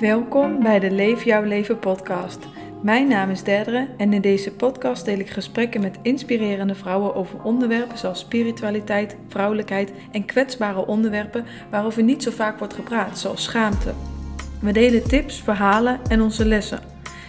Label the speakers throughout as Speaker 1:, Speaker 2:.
Speaker 1: Welkom bij de Leef Jouw Leven podcast. Mijn naam is Derdere en in deze podcast deel ik gesprekken met inspirerende vrouwen over onderwerpen zoals spiritualiteit, vrouwelijkheid en kwetsbare onderwerpen waarover niet zo vaak wordt gepraat, zoals schaamte. We delen tips, verhalen en onze lessen.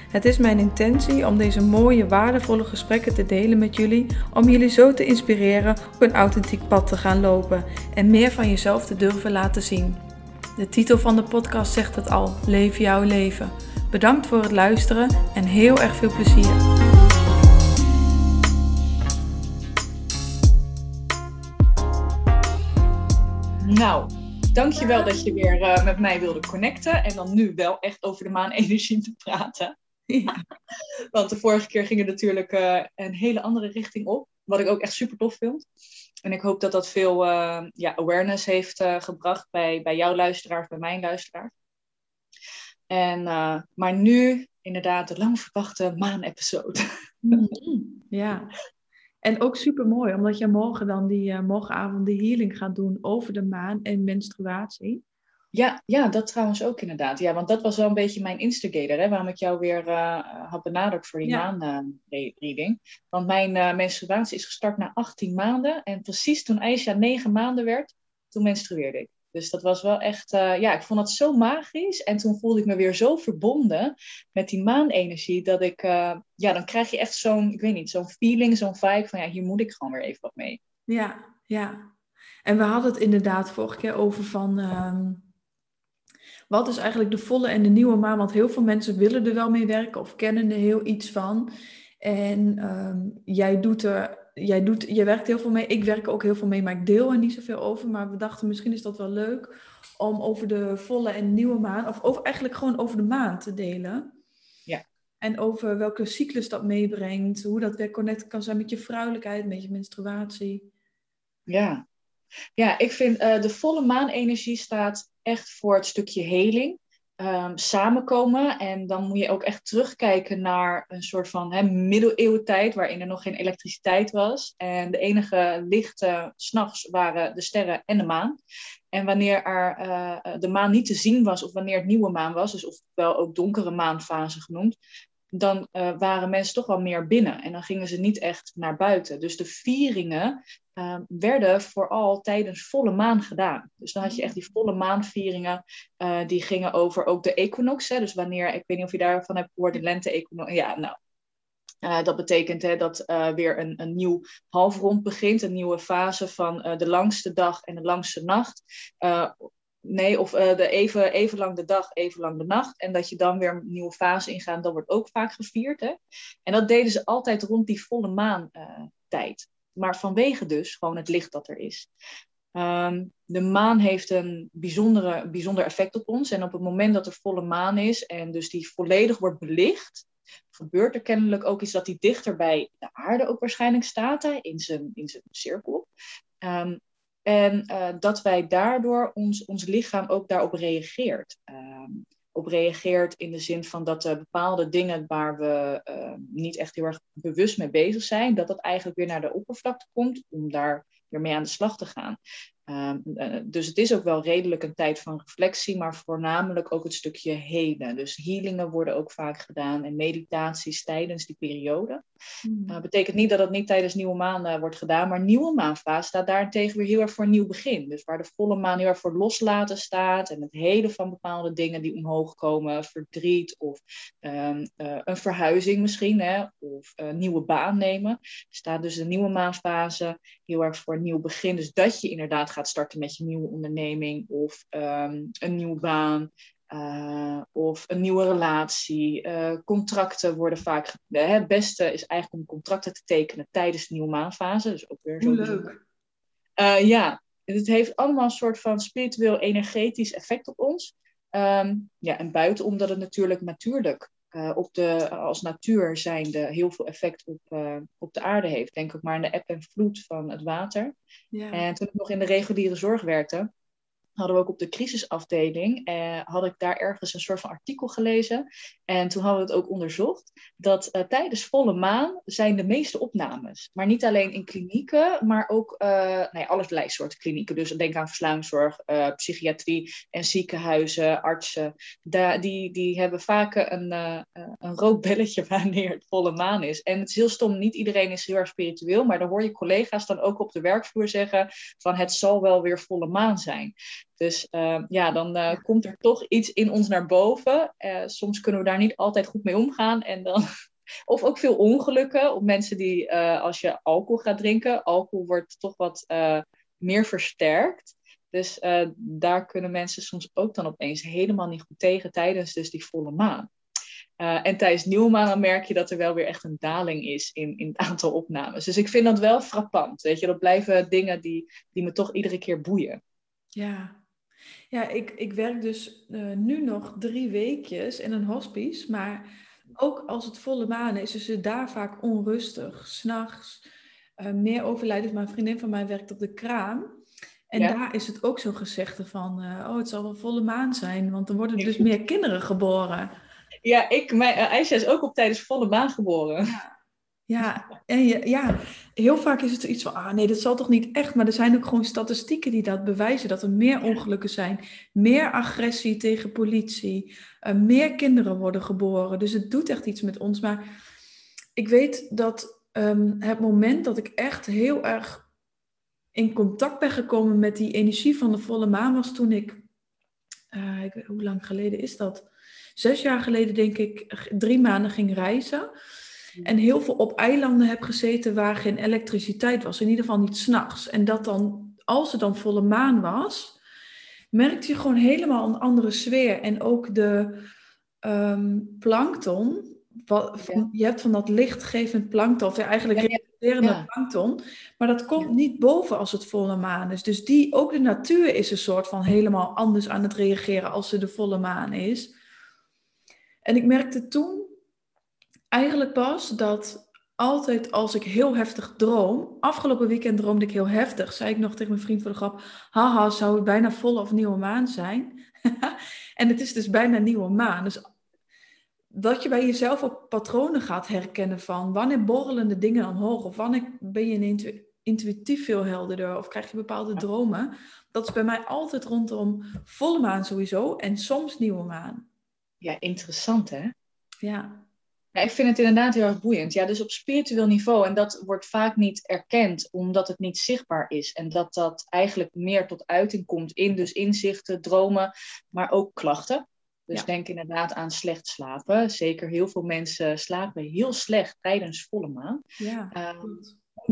Speaker 1: Het is mijn intentie om deze mooie, waardevolle gesprekken te delen met jullie, om jullie zo te inspireren op een authentiek pad te gaan lopen en meer van jezelf te durven laten zien. De titel van de podcast zegt het al: Leef jouw leven. Bedankt voor het luisteren en heel erg veel plezier. Nou, dankjewel dat je weer uh, met mij wilde connecten en dan nu wel echt over de maanenergie te praten. Ja. Want de vorige keer ging het natuurlijk uh, een hele andere richting op, wat ik ook echt super tof vind. En ik hoop dat dat veel uh, ja, awareness heeft uh, gebracht bij, bij jouw luisteraars, bij mijn luisteraars. En, uh, maar nu inderdaad de lang verwachte maan-episode.
Speaker 2: Mm-hmm. ja, en ook super mooi, omdat je morgen dan die morgenavond de healing gaat doen over de maan en menstruatie.
Speaker 1: Ja, ja, dat trouwens ook inderdaad. Ja, want dat was wel een beetje mijn instigator, hè, waarom ik jou weer uh, had benaderd voor die ja. maanreading. Uh, want mijn uh, menstruatie is gestart na 18 maanden. En precies toen Aisha 9 maanden werd, toen menstrueerde ik. Dus dat was wel echt, uh, ja, ik vond dat zo magisch. En toen voelde ik me weer zo verbonden met die maanenergie, dat ik, ja, dan krijg je echt zo'n, ik weet niet, zo'n feeling, zo'n vibe van, ja, hier moet ik gewoon weer even wat mee.
Speaker 2: Ja, ja. En we hadden het inderdaad vorige keer over van, um, wat is eigenlijk de volle en de nieuwe maan? Want heel veel mensen willen er wel mee werken of kennen er heel iets van. En um, jij doet er jij, doet, jij werkt heel veel mee. Ik werk ook heel veel mee, maar ik deel er niet zoveel over. Maar we dachten, misschien is dat wel leuk om over de volle en nieuwe maan, of over, eigenlijk gewoon over de maan te delen.
Speaker 1: Ja.
Speaker 2: En over welke cyclus dat meebrengt, hoe dat weer connect kan zijn met je vrouwelijkheid, met je menstruatie.
Speaker 1: Ja, ja ik vind uh, de volle maanenergie staat echt voor het stukje heling um, samenkomen. En dan moet je ook echt terugkijken naar een soort van hè, middeleeuwentijd, waarin er nog geen elektriciteit was. En de enige lichten s'nachts waren de sterren en de maan. En wanneer er, uh, de maan niet te zien was, of wanneer het nieuwe maan was, dus ofwel ook donkere maanfase genoemd, dan waren mensen toch wel meer binnen. En dan gingen ze niet echt naar buiten. Dus de vieringen uh, werden vooral tijdens volle maan gedaan. Dus dan had je echt die volle maanvieringen. Uh, die gingen over ook de equinox. Dus wanneer, ik weet niet of je daarvan hebt gehoord, de lente-equinox. Ja, nou. Uh, dat betekent hè, dat weer een, een nieuw halfrond begint, een nieuwe fase van de langste dag en de langste nacht. Nee, of uh, de even, even lang de dag, even lang de nacht. En dat je dan weer een nieuwe fase ingaat, dat wordt ook vaak gevierd. Hè? En dat deden ze altijd rond die volle maan uh, tijd. Maar vanwege dus gewoon het licht dat er is. Um, de maan heeft een bijzondere, bijzonder effect op ons. En op het moment dat er volle maan is en dus die volledig wordt belicht, gebeurt er kennelijk ook iets dat die dichter bij de aarde ook waarschijnlijk staat, in, zijn, in zijn cirkel. Um, en uh, dat wij daardoor ons, ons lichaam ook daarop reageert. Uh, op reageert in de zin van dat uh, bepaalde dingen waar we uh, niet echt heel erg bewust mee bezig zijn, dat dat eigenlijk weer naar de oppervlakte komt om daar weer mee aan de slag te gaan. Uh, dus het is ook wel redelijk een tijd van reflectie, maar voornamelijk ook het stukje helen. Dus healingen worden ook vaak gedaan en meditaties tijdens die periode. Mm. Uh, betekent niet dat het niet tijdens nieuwe maan uh, wordt gedaan, maar nieuwe maanfase staat daarentegen weer heel erg voor een nieuw begin. Dus waar de volle maan heel erg voor loslaten staat en het helen van bepaalde dingen die omhoog komen, verdriet of um, een verhuizing misschien, hè, of een nieuwe baan nemen, staat dus de nieuwe maanfase heel erg voor een nieuw begin. Dus dat je inderdaad gaat starten met je nieuwe onderneming of um, een nieuwe baan. Uh, of een nieuwe relatie. Uh, contracten worden vaak. Het beste is eigenlijk om contracten te tekenen tijdens de nieuwe maanfase. Dus ook weer zo.
Speaker 2: Leuk.
Speaker 1: Uh, ja, het heeft allemaal een soort van spiritueel energetisch effect op ons. Um, ja, en buiten omdat het natuurlijk natuurlijk uh, op de, als natuur zijnde heel veel effect op, uh, op de aarde heeft. Denk ook maar aan de eb en vloed van het water. Ja. En toen ik nog in de reguliere zorg werkte, hadden we ook op de crisisafdeling, eh, had ik daar ergens een soort van artikel gelezen. En toen hadden we het ook onderzocht, dat eh, tijdens volle maan zijn de meeste opnames. Maar niet alleen in klinieken, maar ook uh, nou ja, allerlei soorten klinieken. Dus denk aan verslavingszorg, uh, psychiatrie en ziekenhuizen, artsen. Da die, die hebben vaak een, uh, een rood belletje wanneer het volle maan is. En het is heel stom, niet iedereen is heel erg spiritueel, maar dan hoor je collega's dan ook op de werkvloer zeggen van het zal wel weer volle maan zijn. Dus uh, ja, dan uh, komt er toch iets in ons naar boven. Uh, soms kunnen we daar niet altijd goed mee omgaan. En dan, of ook veel ongelukken op mensen die, als je alcohol gaat drinken, alcohol wordt toch wat meer versterkt. Dus daar kunnen mensen soms ook dan opeens helemaal niet goed tegen tijdens dus die volle maan. en tijdens nieuwe maan dan merk je dat er wel weer echt een daling is in, in het aantal opnames. Dus ik vind dat wel frappant. Weet je, dat blijven dingen die, die me toch iedere keer boeien.
Speaker 2: Ja, ja, ik, ik werk dus uh, nu nog drie weekjes in een hospice, maar ook als het volle maan is, is het daar vaak onrustig, s'nachts. Uh, meer overlijdens. Mijn vriendin van mij werkt op de kraam. En daar is het ook zo gezegd van, uh, oh, het zal wel volle maan zijn, want er worden dus meer kinderen geboren.
Speaker 1: Ja, ik, mijn, Aisha is ook op tijdens volle maan geboren.
Speaker 2: Ja. Ja, en ja, heel vaak is het iets van, ah nee, dat zal toch niet echt. Maar er zijn ook gewoon statistieken die dat bewijzen, dat er meer ongelukken zijn, meer agressie tegen politie, uh, meer kinderen worden geboren. Dus het doet echt iets met ons. Maar ik weet dat um, het moment dat ik echt heel erg in contact ben gekomen met die energie van de volle maan was toen ik, ik hoe lang geleden is dat? Zes jaar geleden denk ik, drie maanden ging reizen. En heel veel op eilanden heb gezeten waar geen elektriciteit was. In ieder geval niet s'nachts. En dat dan, als het dan volle maan was, merkte je gewoon helemaal een andere sfeer. En ook de um, plankton. Wat, van, Je hebt van dat lichtgevend plankton, of eigenlijk reflecterende ja. plankton. Maar dat komt niet boven als het volle maan is. Dus die, ook de natuur is een soort van helemaal anders aan het reageren als er de volle maan is. En ik merkte toen eigenlijk pas dat altijd als ik heel heftig droom. Afgelopen weekend droomde ik heel heftig. Zei ik nog tegen mijn vriend voor de grap. Haha, zou het bijna volle of nieuwe maan zijn? en het is dus bijna nieuwe maan. Dus dat je bij jezelf ook patronen gaat herkennen van wanneer borrelen de dingen omhoog of wanneer ben je intuïtief veel helderder of krijg je bepaalde dromen. Dat is bij mij altijd rondom volle maan sowieso en soms nieuwe maan.
Speaker 1: Ja, interessant hè?
Speaker 2: Ja.
Speaker 1: Ja, ik vind het inderdaad heel erg boeiend. Ja, dus op spiritueel niveau. En dat wordt vaak niet erkend, omdat het niet zichtbaar is. En dat dat eigenlijk meer tot uiting komt in dus inzichten, dromen, maar ook klachten. Dus ja. denk inderdaad aan slecht slapen. Zeker heel veel mensen slapen heel slecht tijdens volle maan.
Speaker 2: Ja,
Speaker 1: um,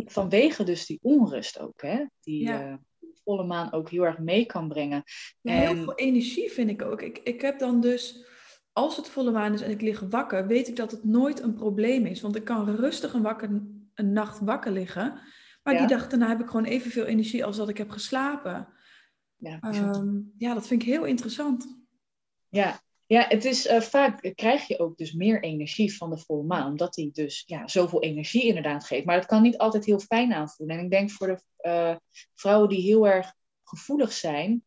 Speaker 1: vanwege dus die onrust ook, hè? Die ja. uh, volle maan ook heel erg mee kan brengen.
Speaker 2: Ja, en... Heel veel energie vind ik ook. Ik, ik heb dan dus als het volle maan is en ik lig wakker, weet ik dat het nooit een probleem is. Want ik kan rustig een, wakker, een nacht wakker liggen. Maar ja. die dag daarna heb ik gewoon evenveel energie als dat ik heb geslapen. Ja, um, ja dat vind ik heel interessant.
Speaker 1: Ja, ja het is uh, vaak krijg je ook dus meer energie van de volle maan. Omdat die dus ja, zoveel energie inderdaad geeft. Maar dat kan niet altijd heel fijn aanvoelen. En ik denk voor de uh, vrouwen die heel erg gevoelig zijn.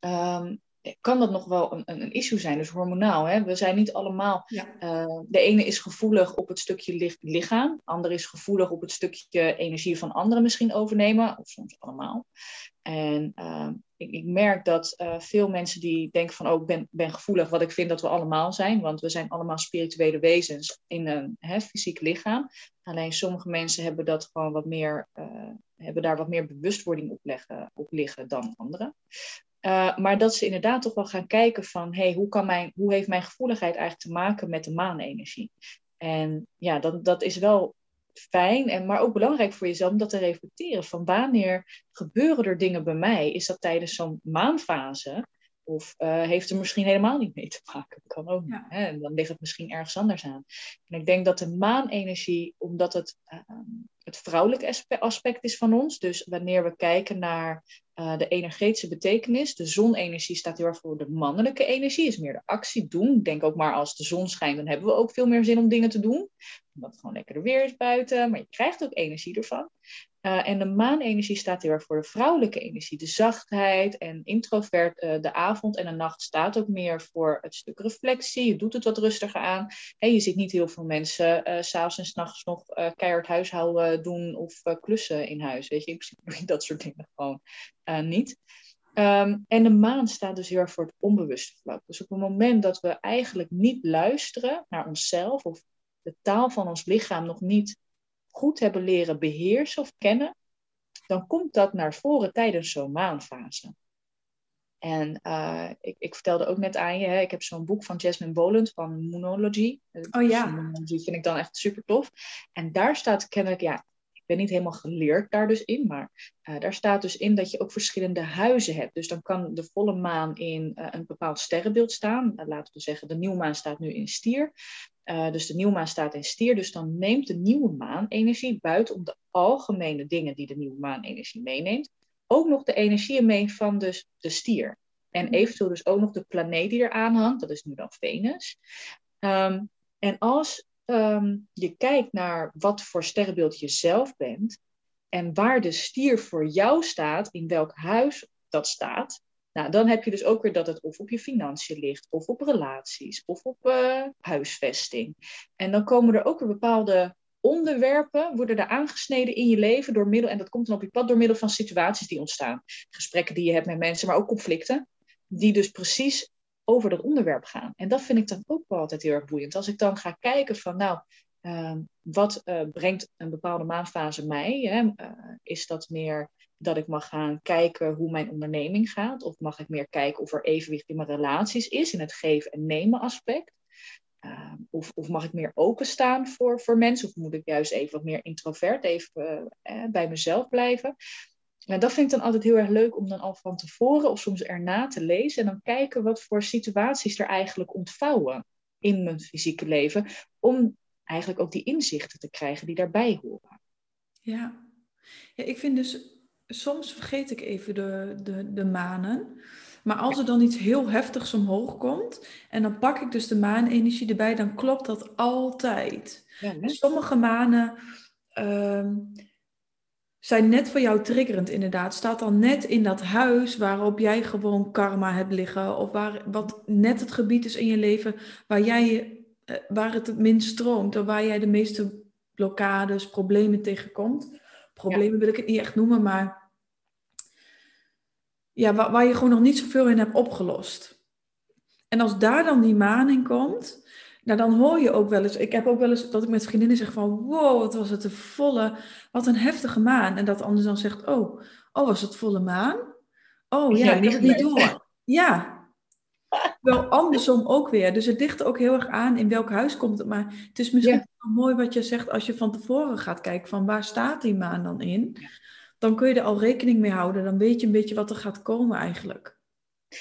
Speaker 1: Um, kan dat nog wel een, een, issue zijn. Dus hormonaal. Hè? We zijn niet allemaal.
Speaker 2: Ja.
Speaker 1: Uh, de ene is gevoelig op het stukje lichaam. De andere is gevoelig op het stukje energie van anderen misschien overnemen. Of soms allemaal. En uh, ik, ik, merk dat uh, veel mensen die denken van, oh, ik ben, ben, gevoelig, wat ik vind dat we allemaal zijn, want we zijn allemaal spirituele wezens in een hè, fysiek lichaam. Alleen sommige mensen hebben dat gewoon wat meer, uh, hebben daar wat meer bewustwording op, leggen, op liggen dan anderen. Uh, maar dat ze inderdaad toch wel gaan kijken van, hey, hoe, kan mijn, hoe heeft mijn gevoeligheid eigenlijk te maken met de maanenergie? En ja, dat, dat is wel fijn, en, maar ook belangrijk voor jezelf om dat te reflecteren. Van wanneer gebeuren er dingen bij mij? Is dat tijdens zo'n maanfase? Of uh, heeft er misschien helemaal niet mee te maken? Dat kan ook niet. Hè? En dan ligt het misschien ergens anders aan. En ik denk dat de maanenergie, omdat het uh, het vrouwelijke aspect is van ons, dus wanneer we kijken naar uh, de energetische betekenis. De zonenergie staat heel erg voor de mannelijke energie, is meer de actie doen. Denk ook maar als de zon schijnt, dan hebben we ook veel meer zin om dingen te doen. Omdat het gewoon lekker weer is buiten, maar je krijgt ook energie ervan. Uh, en de maanenergie staat heel erg voor de vrouwelijke energie, de zachtheid en introvert. Uh, de avond en de nacht staat ook meer voor het stuk reflectie. Je doet het wat rustiger aan. Je ziet niet heel veel mensen uh, s'avonds en s'nachts nog keihard huishouden doen of klussen in huis. Weet je, ik zie dat soort dingen gewoon niet. Um, en de maan staat dus heel erg voor het onbewuste vlak. Dus op het moment dat we eigenlijk niet luisteren naar onszelf of de taal van ons lichaam nog niet goed hebben leren beheersen of kennen, dan komt dat naar voren tijdens zo'n maanfase. En uh, ik, ik, vertelde ook net aan je, hè, ik heb zo'n boek van Jasmine Boland van Moonology.
Speaker 2: Oh ja.
Speaker 1: Die vind ik dan echt super tof. En daar staat kennelijk, ja, ben niet helemaal geleerd daar dus in, maar uh, daar staat dus in dat je ook verschillende huizen hebt. Dus dan kan de volle maan in uh, een bepaald sterrenbeeld staan. laten we zeggen, de nieuwe maan staat nu in stier. Dus de nieuwe maan staat in stier. Dus dan neemt de nieuwe maan energie buiten om de algemene dingen die de nieuwe maan energie meeneemt. Ook nog de energieën mee van dus de stier. En mhm. eventueel dus ook nog de planeet die er aan hangt. Dat is nu dan Venus. Um, en als um, je kijkt naar wat voor sterrenbeeld je zelf bent. En waar de stier voor jou staat, in welk huis dat staat, nou, dan heb je dus ook weer dat het of op je financiën ligt, of op relaties, of op uh, huisvesting. En dan komen er ook weer bepaalde onderwerpen, worden er aangesneden in je leven door middel, en dat komt dan op je pad door middel van situaties die ontstaan. Gesprekken die je hebt met mensen, maar ook conflicten, die dus precies over dat onderwerp gaan. En dat vind ik dan ook wel altijd heel erg boeiend. Als ik dan ga kijken van, nou, uh, wat uh, brengt een bepaalde maandfase mij? Hè? Uh, is dat meer dat ik mag gaan kijken hoe mijn onderneming gaat? Of mag ik meer kijken of er evenwicht in mijn relaties is, in het geven en nemen aspect? Uh, of, of, mag ik meer openstaan voor, voor mensen? Of moet ik juist even wat meer introvert, even uh, bij mezelf blijven? En dat vind ik dan altijd heel erg leuk om dan al van tevoren of soms erna te lezen. En dan kijken wat voor situaties er eigenlijk ontvouwen in mijn fysieke leven. Om eigenlijk ook die inzichten te krijgen die daarbij horen.
Speaker 2: Ja, ja ik vind dus soms vergeet ik even de, de, de manen. Maar als er dan iets heel heftigs omhoog komt en dan pak ik dus de maanenergie erbij, dan klopt dat altijd. Ja, Sommige manen uh, zijn net voor jou triggerend inderdaad. Staat dan net in dat huis waarop jij gewoon karma hebt liggen. Of waar, wat net het gebied is in je leven waar, jij, eh, waar het het minst stroomt. Of waar jij de meeste blokkades, problemen tegenkomt. Problemen wil ik het niet echt noemen, maar ja, waar, waar je gewoon nog niet zoveel in hebt opgelost. En als daar dan die maan in komt, nou dan hoor je ook wel eens, ik heb ook wel eens dat ik met vriendinnen zeg van, wow, wat was het een volle, wat een heftige maan. En dat anders dan zegt, oh, oh, was het volle maan? Oh ja, ik het niet door. Ja, wel andersom ook weer. Dus het ligt ook heel erg aan in welk huis komt het. Maar het is misschien wel mooi wat je zegt als je van tevoren gaat kijken van waar staat die maan dan in dan kun je er al rekening mee houden. Dan weet je een beetje wat er gaat komen eigenlijk.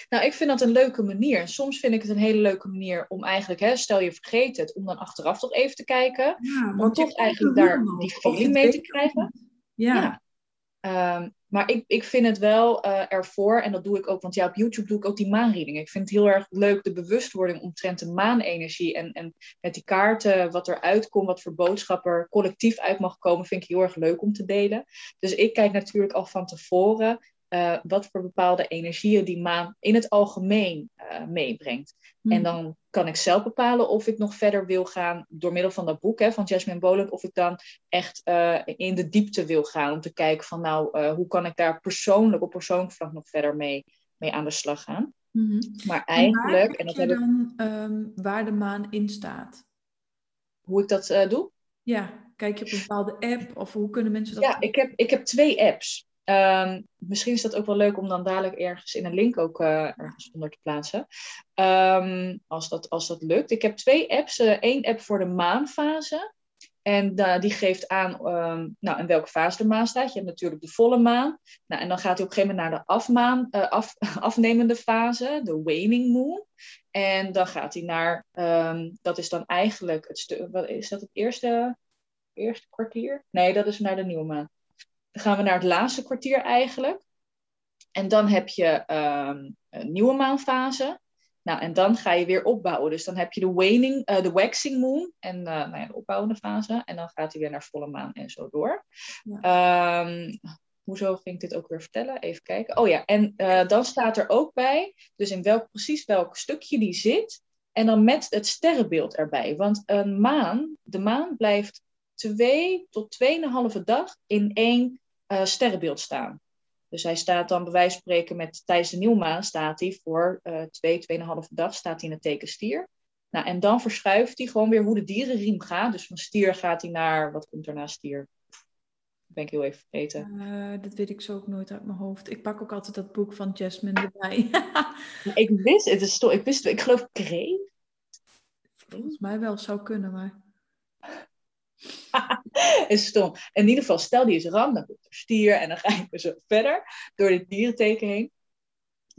Speaker 1: Nou, ik vind dat een leuke manier. Soms vind ik het een hele leuke manier om eigenlijk, hè, stel je vergeet het, om dan achteraf toch even te kijken. Ja, om toch eigenlijk daar die feeling mee te krijgen.
Speaker 2: Ja.
Speaker 1: ja. Um, maar ik, ik vind het wel uh, ervoor, en dat doe ik ook, want ja, op YouTube doe ik ook die maanreading. Ik vind het heel erg leuk, de bewustwording omtrent de maanenergie. En, en met die kaarten, wat eruit komt, wat voor boodschap er collectief uit mag komen, vind ik heel erg leuk om te delen. Dus ik kijk natuurlijk al van tevoren uh, wat voor bepaalde energieën die maan in het algemeen uh, meebrengt. En hmm. dan kan ik zelf bepalen of ik nog verder wil gaan door middel van dat boek hè, van Jasmine Boland, of ik dan echt uh, in de diepte wil gaan om te kijken van nou, hoe kan ik daar persoonlijk op persoonlijk vlak nog verder mee, mee aan de slag gaan.
Speaker 2: Mm -hmm. Maar eigenlijk. En, dat je dan um, waar de maan in staat?
Speaker 1: Hoe ik dat doe?
Speaker 2: Ja, kijk je op een bepaalde app of hoe kunnen mensen dat?
Speaker 1: Ja, ik heb, ik heb twee apps. Um, misschien is dat ook wel leuk om dan dadelijk ergens in een link ook uh, ergens onder te plaatsen. Um, als, dat, als dat lukt. Ik heb twee apps. Eén uh, app voor de maanfase. En uh, die geeft aan um, nou, in welke fase de maan staat. Je hebt natuurlijk de volle maan. Nou, en dan gaat hij op een gegeven moment naar de afmaan, af, afnemende fase, de waning moon. En dan gaat hij naar, dat is dan eigenlijk het stuk, is dat het eerste, eerste kwartier? Nee, dat is naar de nieuwe maan. Dan gaan we naar het laatste kwartier eigenlijk. En dan heb je ehm, een nieuwe maanfase. Nou, en dan ga je weer opbouwen. Dus dan heb je de waning, uh, de waxing moon en uh, nou ja, de opbouwende fase. En dan gaat hij weer naar volle maan en zo door. Ja. Um, hoezo ging ik dit ook weer vertellen? Even kijken. Oh ja, en uh, dan staat er ook bij, dus in welk, precies welk stukje die zit. En dan met het sterrenbeeld erbij. Want een maan, de maan blijft twee tot tweeënhalve dag in één sterrenbeeld staan. Dus hij staat dan bij wijze van spreken met tijdens de nieuwmaan staat hij voor uh, twee, tweeënhalve dag staat hij in het teken stier. Nou, en dan verschuift hij gewoon weer hoe de dierenriem gaat. Dus van stier gaat hij naar, wat komt er na stier? ben ik heel even vergeten.
Speaker 2: Uh, dat weet ik zo ook nooit uit mijn hoofd. Ik pak ook altijd dat boek van Jasmine erbij.
Speaker 1: ik wist het, is toch, ik wist ik geloof kreeft.
Speaker 2: Volgens mij wel, zou kunnen, maar...
Speaker 1: is stom. In ieder geval, stel die is ram, dan komt er stier en dan ga je zo verder door dit dierenteken heen.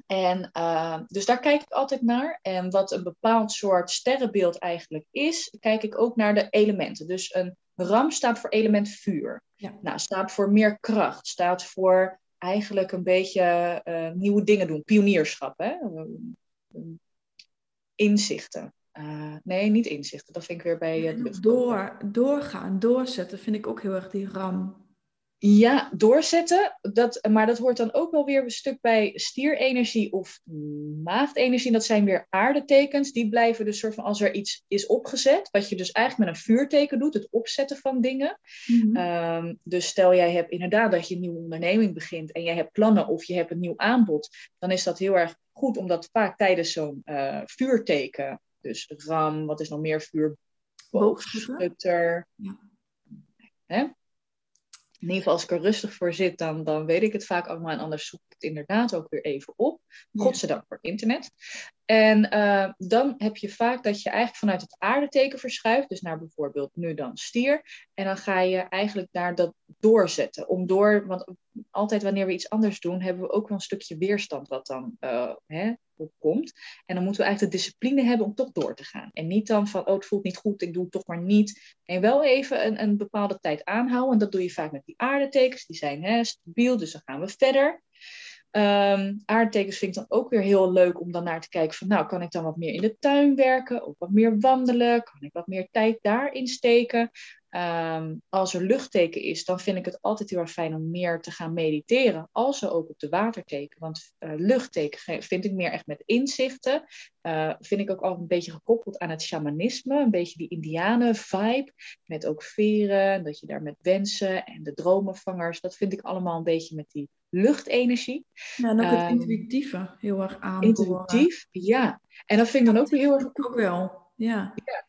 Speaker 1: En uh, dus daar kijk ik altijd naar. En wat een bepaald soort sterrenbeeld eigenlijk is, kijk ik ook naar de elementen. Dus een ram staat voor element vuur. Ja. Nou, staat voor meer kracht, staat voor eigenlijk een beetje uh, nieuwe dingen doen, pionierschap, hè? inzichten. Uh, nee, niet inzichten. Dat vind ik weer bij uh,
Speaker 2: Door, doorgaan, doorzetten vind ik ook heel erg die ram.
Speaker 1: Ja, doorzetten. Dat, maar dat hoort dan ook wel weer een stuk bij stierenergie of maagdenergie. Dat zijn weer aardetekens. Die blijven dus soort van als er iets is opgezet. Wat je dus eigenlijk met een vuurteken doet. Het opzetten van dingen. Mm um, dus stel jij hebt inderdaad dat je een nieuwe onderneming begint. En jij hebt plannen of je hebt een nieuw aanbod. Dan is dat heel erg goed. Omdat vaak tijdens zo'n uh, vuurteken dus ram, wat is nog meer vuur? Boogschutter. Ja. Hè? In ieder geval, als ik er rustig voor zit, dan, dan weet ik het vaak allemaal. En anders zoek ik het inderdaad ook weer even op. Godzijdank voor internet. En uh, dan heb je vaak dat je eigenlijk vanuit het aardeteken verschuift. Dus naar bijvoorbeeld nu dan stier. En dan ga je eigenlijk naar dat doorzetten. Om door, want altijd wanneer we iets anders doen, hebben we ook wel een stukje weerstand wat dan uh, hè, opkomt. En dan moeten we eigenlijk de discipline hebben om toch door te gaan. En niet dan van, oh het voelt niet goed, ik doe het toch maar niet. En wel even een, een bepaalde tijd aanhouden. En dat doe je vaak met die aardetekens. Die zijn hè, stabiel, dus dan gaan we verder. Um, aardtekens vind ik dan ook weer heel leuk om dan naar te kijken van, nou, kan ik dan wat meer in de tuin werken? Of wat meer wandelen? Kan ik wat meer tijd daarin steken? Um, als er luchtteken is, dan vind ik het altijd heel erg fijn om meer te gaan mediteren. Als ook op de waterteken. Want uh, luchtteken vind ik meer echt met inzichten. Uh, vind ik ook altijd een beetje gekoppeld aan het shamanisme. Een beetje die indianen-vibe. Met ook veren, dat je daar met wensen en de dromenvangers. Dat vind ik allemaal een beetje met die luchtenergie.
Speaker 2: Ja, en ook het um, intuïtieve heel erg aan.
Speaker 1: Intuïtief, ja. En dat vind ik dan ook weer heel erg...
Speaker 2: Ook wel, ja.
Speaker 1: ja.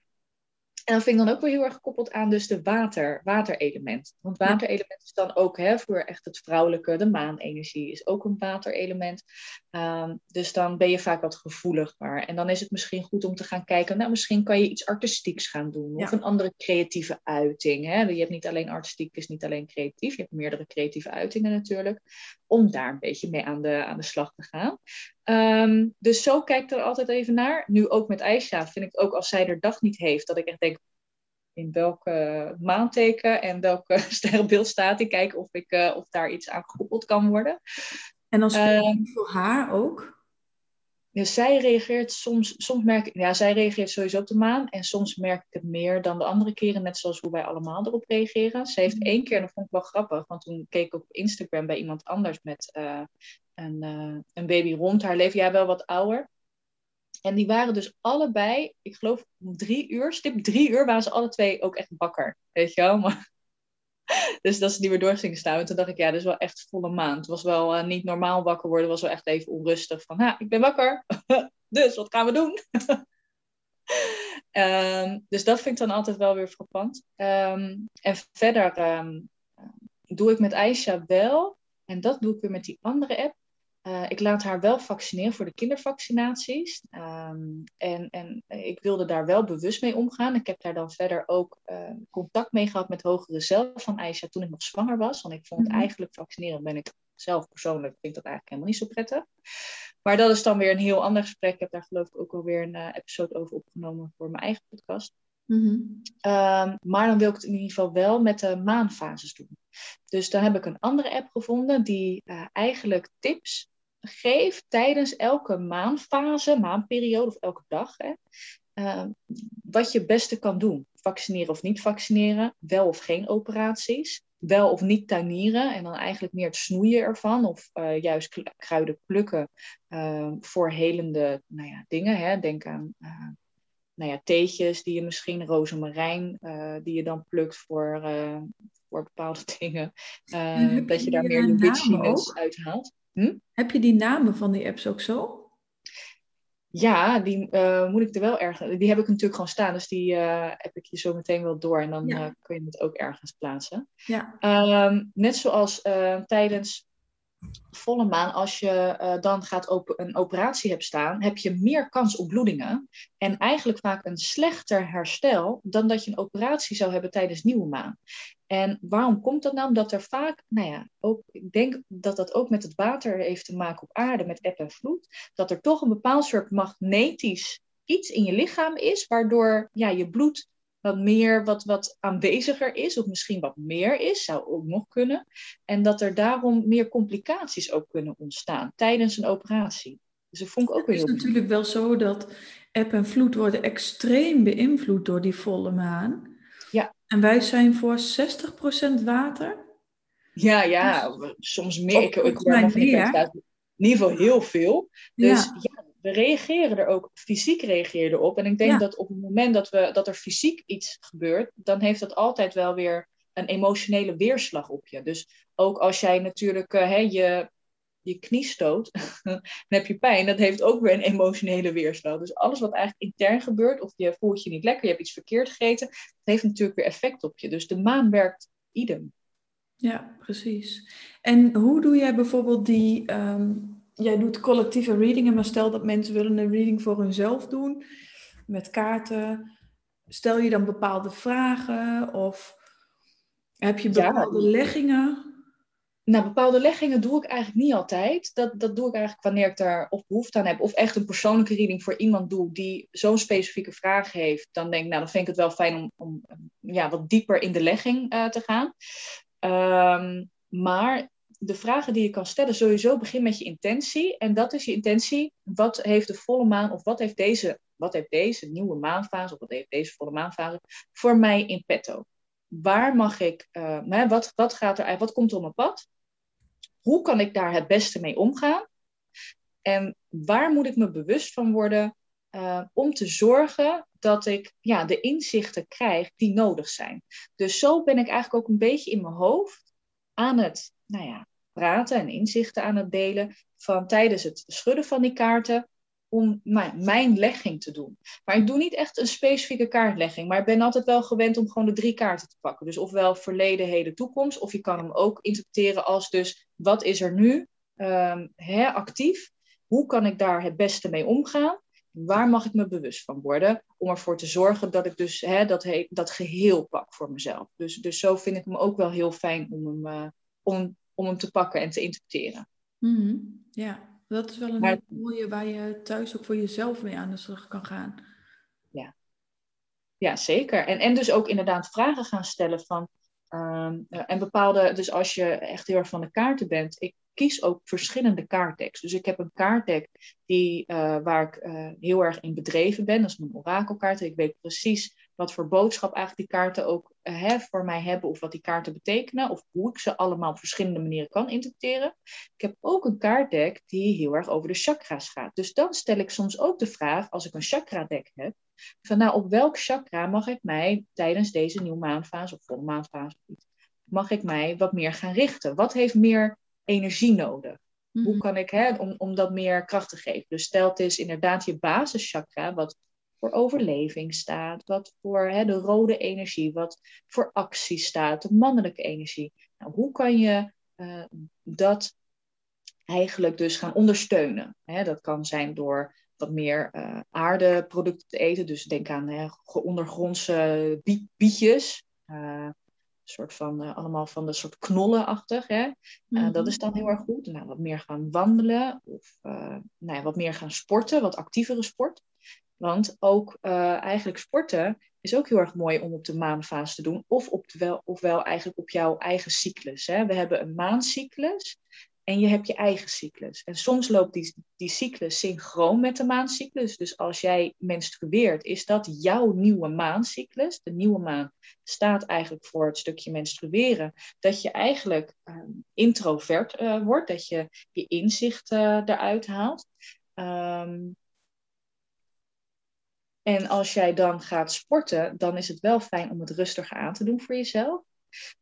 Speaker 1: En dat vind ik dan ook wel heel erg gekoppeld aan dus de water, waterelement. Want waterelement is dan ook hè, voor echt het vrouwelijke, de maanenergie is ook een waterelement. Um, dus dan ben je vaak wat gevoeliger. En dan is het misschien goed om te gaan kijken, nou misschien kan je iets artistieks gaan doen. Of een andere creatieve uiting. Hè? Je hebt niet alleen artistiek, is niet alleen creatief. Je hebt meerdere creatieve uitingen natuurlijk. Om daar een beetje mee aan de, aan de slag te gaan. Um, dus zo kijk ik er altijd even naar. Nu ook met Aisha vind ik ook als zij er dag niet heeft, dat ik echt denk, in welke maanteken en welke sterrenbeeld staat die. Kijken of, ik, uh, of daar iets aan gekoppeld kan worden.
Speaker 2: En dan speelt um, voor haar ook?
Speaker 1: Ja, zij reageert soms, soms merk ik, ja, zij reageert sowieso op de maan. En soms merk ik het meer dan de andere keren, net zoals hoe wij allemaal erop reageren. Ze heeft één keer, en dat vond ik wel grappig, want toen keek ik op Instagram bij iemand anders met uh, een, uh, een baby rond haar leven, ja, wel wat ouder. En die waren dus allebei, ik geloof om drie uur, stip drie uur, waren ze alle twee ook echt bakker. Weet je wel? Maar, dus dat ze die weer door gingen staan. En toen dacht ik, ja, dat is wel echt volle maan. Het was wel uh, niet normaal wakker worden, was wel echt even onrustig. Van, ja, ik ben wakker, dus wat gaan we doen? um, dus dat vind ik dan altijd wel weer frappant. Um, en verder um, doe ik met Aisha wel, en dat doe ik weer met die andere app, uh, ik laat haar wel vaccineren voor de kindervaccinaties. Um, en, en ik wilde daar wel bewust mee omgaan. Ik heb daar dan verder ook uh, contact mee gehad met hogere zelf van Aisha toen ik nog zwanger was. Want ik vond mm -hmm. eigenlijk vaccineren ben ik zelf persoonlijk vind dat eigenlijk helemaal niet zo prettig. Maar dat is dan weer een heel ander gesprek. Ik heb daar geloof ik ook alweer een uh, episode over opgenomen voor mijn eigen podcast. Mm -hmm. um, maar dan wil ik het in ieder geval wel met de maanfases doen. Dus dan heb ik een andere app gevonden die uh, eigenlijk tips geef tijdens elke maanfase, maanperiode of elke dag, hè, uh, wat je beste kan doen. Vaccineren of niet vaccineren, wel of geen operaties, wel of niet tuinieren en dan eigenlijk meer het snoeien ervan of uh, juist kruiden plukken uh, voor helende nou ja, dingen. Hè. Denk aan uh, nou ja, die je misschien, rozemarijn, die je dan plukt voor, voor bepaalde dingen. dat je daar meer de witchiness uithaalt.
Speaker 2: Hm? Heb je die namen van die apps ook zo?
Speaker 1: Ja, die uh, moet ik er wel ergens. Die heb ik natuurlijk gewoon staan, dus die uh, heb ik je zo meteen wel door en dan ja. uh, kun je het ook ergens plaatsen. Ja. Um, net zoals tijdens volle maan, als je dan gaat op een operatie hebt staan, heb je meer kans op bloedingen. En eigenlijk vaak een slechter herstel dan dat je een operatie zou hebben tijdens nieuwe maan. En waarom komt dat nou? Omdat er vaak, nou ja, ook, ik denk dat dat ook met het water heeft te maken op aarde, met eb en vloed, dat er toch een bepaald soort magnetisch iets in je lichaam is, waardoor ja, je bloed wat meer, wat, wat aanweziger is, of misschien wat meer is, zou ook nog kunnen. En dat er daarom meer complicaties ook kunnen ontstaan tijdens een operatie. Dus dat vond ik ook
Speaker 2: weer heel Het is natuurlijk wel zo dat eb en vloed worden extreem beïnvloed door die volle maan. En wij zijn voor 60% water.
Speaker 1: Ja, ja, dus soms meer. Ik, ik hoor nog meer. In ieder geval heel veel. Dus ja, ja we reageren er ook, fysiek reageren erop. En ik denk dat op het moment dat, we, dat er fysiek iets gebeurt, dan heeft dat altijd wel weer een emotionele weerslag op je. Dus ook als jij natuurlijk uh, je, je knie stoot, dan heb je pijn. Dat heeft ook weer een emotionele weerslag. Dus alles wat eigenlijk intern gebeurt, of je voelt je niet lekker, je hebt iets verkeerd gegeten, dat heeft natuurlijk weer effect op je. Dus de maan werkt idem.
Speaker 2: Ja, precies. En hoe doe jij bijvoorbeeld die ehm, jij doet collectieve readingen, maar stel dat mensen willen een reading voor hunzelf doen met kaarten. Stel je dan bepaalde vragen of heb je bepaalde leggingen?
Speaker 1: Nou, bepaalde leggingen doe ik eigenlijk niet altijd. Dat, dat doe ik eigenlijk wanneer ik daar of behoefte aan heb. Of echt een persoonlijke reading voor iemand doe die zo'n specifieke vraag heeft. Dan denk ik, nou, dan vind ik het wel fijn om, om ja, wat dieper in de legging uh, te gaan. Um, maar de vragen die je kan stellen, sowieso begin met je intentie. En dat is je intentie. Wat heeft de volle maan, of wat heeft deze, wat heeft deze nieuwe maanfase, of wat heeft deze volle maanfase voor mij in petto? Waar mag ik, uh, wat, wat, gaat er, wat komt er op mijn pad? Hoe kan ik daar het beste mee omgaan? En waar moet ik me bewust van worden uh, om te zorgen dat ik ja, de inzichten krijg die nodig zijn? Dus zo ben ik eigenlijk ook een beetje in mijn hoofd aan het nou ja, praten en inzichten aan het delen van tijdens het schudden van die kaarten om mijn legging te doen. Maar ik doe niet echt een specifieke kaartlegging, maar ik ben altijd wel gewend om gewoon de drie kaarten te pakken. Dus ofwel verleden, heden, toekomst, of je kan hem ook interpreteren als dus wat is er nu um, actief? Hoe kan ik daar het beste mee omgaan? Waar mag ik me bewust van worden? Om ervoor te zorgen dat ik dus hè, dat, dat geheel pak voor mezelf. Dus, dus zo vind ik hem ook wel heel fijn om hem, uh, om om hem te pakken en te interpreteren.
Speaker 2: Mhm. Ja, dat is wel een maar, mooie waar je thuis ook voor jezelf mee aan de slag kan gaan.
Speaker 1: Ja, ja zeker. En, en dus ook inderdaad vragen gaan stellen van. Ehm, eh, en bepaalde, dus als je echt heel erg van de kaarten bent, ik kies ook verschillende kaartdecks. Dus ik heb een kaartdeck die, uh, waar ik uh, heel erg in bedreven ben. Dat is mijn orakelkaart. Ik weet precies wat voor boodschap eigenlijk die kaarten ook uh, voor mij hebben. Of wat die kaarten betekenen. Of hoe ik ze allemaal op verschillende manieren kan interpreteren. Ik heb ook een kaartdeck die heel erg over de chakra's gaat. Dus dan stel ik soms ook de vraag, als ik een chakra-deck heb. Van nou, op welk chakra mag ik mij tijdens deze nieuwe maandfase of volle maandfase mag ik mij wat meer gaan richten? Wat heeft meer energie nodig. Hoe mhm. kan ik, hè, om, om dat meer kracht te geven? Dus stel het is inderdaad je basischakra, wat voor overleving staat, wat voor hè, de rode energie, wat voor actie staat, de mannelijke energie. Nou, hoe kan je uh, dat eigenlijk dus gaan ondersteunen? Hè, dat kan zijn door wat meer uh, aardeproducten te eten. Dus denk aan hè, ondergrondse bietjes. Uh, soort van uh, allemaal van de soort knollenachtig. Hè? Uh, Dat is dan heel erg goed. Nou, wat meer gaan wandelen of uh, nou ja, wat meer gaan sporten, wat actievere sport. Want ook eigenlijk sporten is ook heel erg mooi om op de maanfase te doen. Of op wel, ofwel eigenlijk op jouw eigen cyclus. Hè? We hebben een maancyclus. En je hebt je eigen cyclus. En soms loopt die, die cyclus synchroon met de maancyclus. Dus als jij menstrueert, is dat jouw nieuwe maancyclus. De nieuwe maan staat eigenlijk voor het stukje menstrueren. Dat je eigenlijk ehm, introvert uh, wordt, dat je je inzicht uh, eruit haalt. Um, en als jij dan gaat sporten, dan is het wel fijn om het rustiger aan te doen voor jezelf.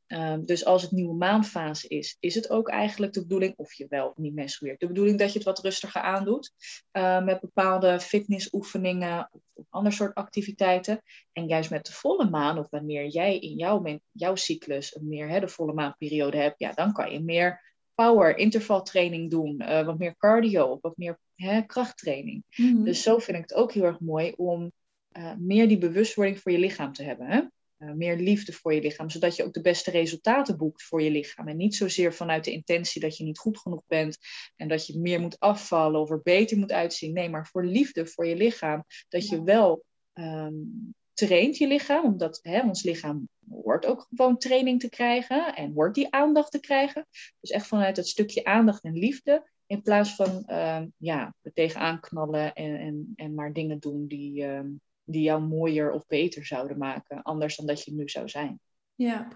Speaker 1: Um, dus als het nieuwe maanfase is, is het ook eigenlijk de bedoeling, of je wel niet menstrueert, de bedoeling dat je het wat rustiger aandoet. Uh, met bepaalde fitnessoefeningen of, of ander soort activiteiten. En juist met de volle maan, of wanneer jij in jouw, jouw cyclus een meer hè, de volle maanperiode hebt, ja, dan kan je meer power, intervaltraining doen, uh, wat meer cardio, wat meer hè, krachttraining. Mm Dus zo vind ik het ook heel erg mooi om uh, meer die bewustwording voor je lichaam te hebben. Hè? Uh, meer liefde voor je lichaam, zodat je ook de beste resultaten boekt voor je lichaam. En niet zozeer vanuit de intentie dat je niet goed genoeg bent en dat je meer moet afvallen of er beter moet uitzien. Nee, maar voor liefde voor je lichaam. Dat je wel um, traint je lichaam, omdat hè, ons lichaam hoort ook gewoon training te krijgen en hoort die aandacht te krijgen. Dus echt vanuit het stukje aandacht en liefde, in plaats van uh, ja, er tegenaan knallen en, en, en maar dingen doen die, uh, die jou mooier of beter zouden maken, anders dan dat je nu zou zijn.
Speaker 2: Ja,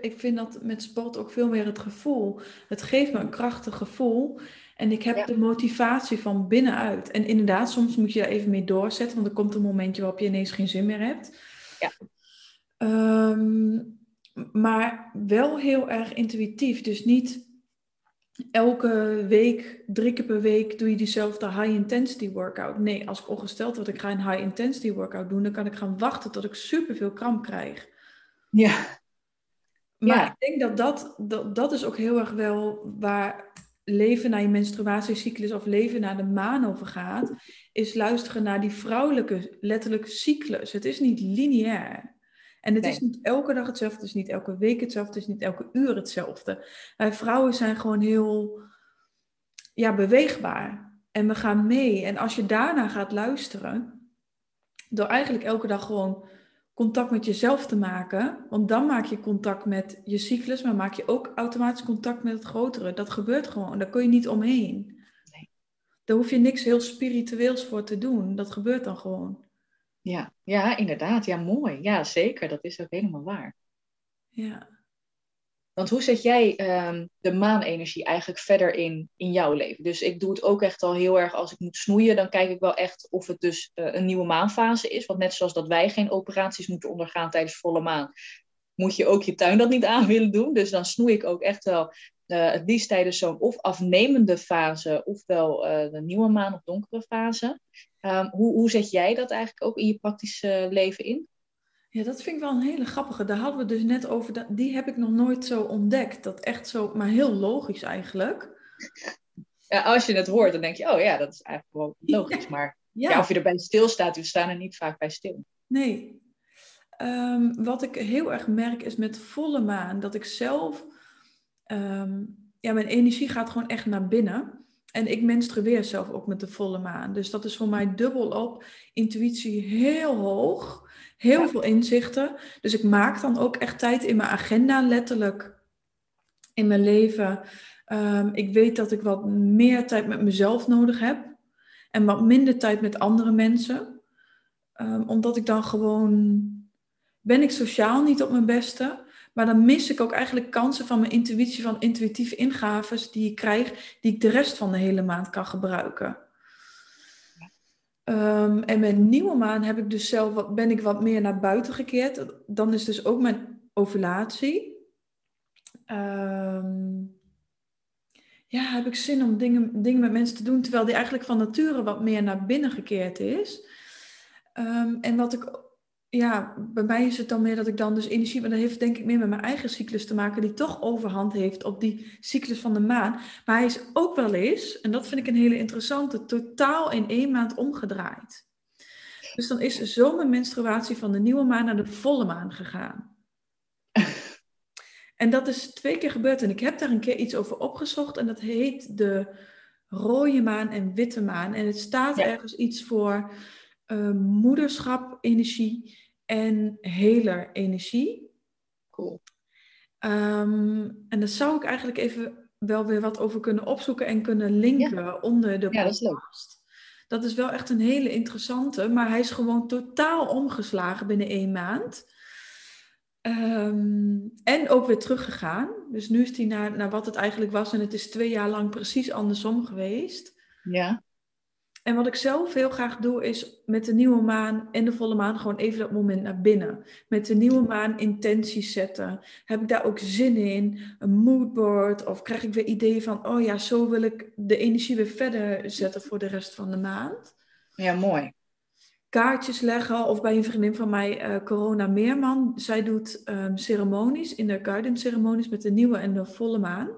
Speaker 2: ik vind dat met sport ook veel meer het gevoel. Het geeft me een krachtig gevoel. En ik heb de motivatie van binnenuit. En inderdaad, soms moet je daar even mee doorzetten, want er komt een momentje waarop je ineens geen zin meer hebt.
Speaker 1: Ja.
Speaker 2: Um, maar wel heel erg intuïtief. Dus niet elke week, drie keer per week, doe je diezelfde high-intensity workout. Nee, als ik ongesteld word, ik ga een high-intensity workout doen, dan kan ik gaan wachten tot ik superveel kramp krijg.
Speaker 1: Ja.
Speaker 2: Maar
Speaker 1: Ja.
Speaker 2: ik denk dat dat, dat dat is ook heel erg wel waar leven naar je menstruatiecyclus of leven naar de maan over gaat, is luisteren naar die vrouwelijke, letterlijk cyclus. Het is niet lineair. En het
Speaker 1: Nee.
Speaker 2: is niet elke dag hetzelfde, het is niet elke week hetzelfde, het is niet elke uur hetzelfde. Wij vrouwen zijn gewoon heel ja, beweegbaar. En we gaan mee. En als je daarna gaat luisteren, door eigenlijk elke dag gewoon contact met jezelf te maken, want dan maak je contact met je cyclus, maar maak je ook automatisch contact met het grotere. Dat gebeurt gewoon, daar kun je niet omheen.
Speaker 1: Nee.
Speaker 2: Daar hoef je niks heel spiritueels voor te doen. Dat gebeurt dan gewoon.
Speaker 1: Ja. ja, inderdaad. Ja, mooi. Ja, zeker. Dat is ook helemaal waar.
Speaker 2: Ja.
Speaker 1: Want hoe zet jij ehm, de maanenergie eigenlijk verder in, in jouw leven? Dus ik doe het ook echt al heel erg als ik moet snoeien. Dan kijk ik wel echt of het dus eh, een nieuwe maanfase is. Want net zoals dat wij geen operaties moeten ondergaan tijdens volle maan, moet je ook je tuin dat niet aan willen doen. Dus dan snoei ik ook echt wel eh, het liefst tijdens zo'n of afnemende fase, ofwel eh, de nieuwe maan of donkere fase. Ehm, hoe, hoe zet jij dat eigenlijk ook in je praktische leven in?
Speaker 2: Ja, dat vind ik wel een hele grappige. Daar hadden we dus net over. Die heb ik nog nooit zo ontdekt. Dat echt zo, maar heel logisch eigenlijk.
Speaker 1: Ja, als je het hoort, dan denk je, oh ja, dat is eigenlijk wel logisch. Maar
Speaker 2: Ja,
Speaker 1: Ja, of je erbij stilstaat, we staan er niet vaak bij stil.
Speaker 2: nee. Ehm, wat ik heel erg merk is met volle maan dat ik zelf. Ehm, ja, mijn energie gaat gewoon echt naar binnen. En ik menstrueer zelf ook met de volle maan. Dus dat is voor mij dubbel op. Intuïtie heel hoog. Heel
Speaker 1: Ja.
Speaker 2: veel inzichten. Dus ik maak dan ook echt tijd in mijn agenda, letterlijk in mijn leven. Ehm, ik weet dat ik wat meer tijd met mezelf nodig heb. En wat minder tijd met andere mensen. Ehm, omdat ik dan gewoon. Ben ik sociaal niet op mijn beste. Maar dan mis ik ook eigenlijk kansen van mijn intuïtie, van intuïtieve ingaves die ik krijg, die ik de rest van de hele maand kan gebruiken. Ehm, en met nieuwe maan heb ik dus zelf wat, ben ik wat meer naar buiten gekeerd. Dan is dus ook mijn ovulatie. Ehm, ja, heb ik zin om dingen, dingen met mensen te doen, terwijl die eigenlijk van nature wat meer naar binnen gekeerd is. Ehm, en wat ik, ja, bij mij is het dan meer dat ik dan dus energie, maar dat heeft denk ik meer met mijn eigen cyclus te maken, die toch overhand heeft op die cyclus van de maan. Maar hij is ook wel eens, en dat vind ik een hele interessante, totaal in één maand omgedraaid. Dus dan is zo mijn menstruatie van de nieuwe maan naar de volle maan gegaan. En dat is twee keer gebeurd. En ik heb daar een keer iets over opgezocht. En dat heet de rode maan en witte maan. En het staat
Speaker 1: Ja.
Speaker 2: ergens iets voor eh, moederschap, energie en heler energie.
Speaker 1: Cool.
Speaker 2: Ehm, en dan zou ik eigenlijk even wel weer wat over kunnen opzoeken en kunnen linken onder de
Speaker 1: ja, dat is.
Speaker 2: Dat is wel echt een hele interessante, maar hij is gewoon totaal omgeslagen binnen één maand. Ehm, en ook weer teruggegaan. Dus nu is hij naar, naar wat het eigenlijk was en het is twee jaar lang precies andersom geweest.
Speaker 1: Ja.
Speaker 2: En wat ik zelf heel graag doe, is met de nieuwe maan en de volle maan gewoon even dat moment naar binnen. Met de nieuwe maan intenties zetten. Heb ik daar ook zin in? Een moodboard? Of krijg ik weer ideeën van, oh ja, zo wil ik de energie weer verder zetten voor de rest van de maand?
Speaker 1: Ja, mooi.
Speaker 2: Kaartjes leggen. Of bij een vriendin van mij, uh, Corona Meerman. Zij doet um, ceremonies, in de guidance ceremonies met de nieuwe en de volle maan.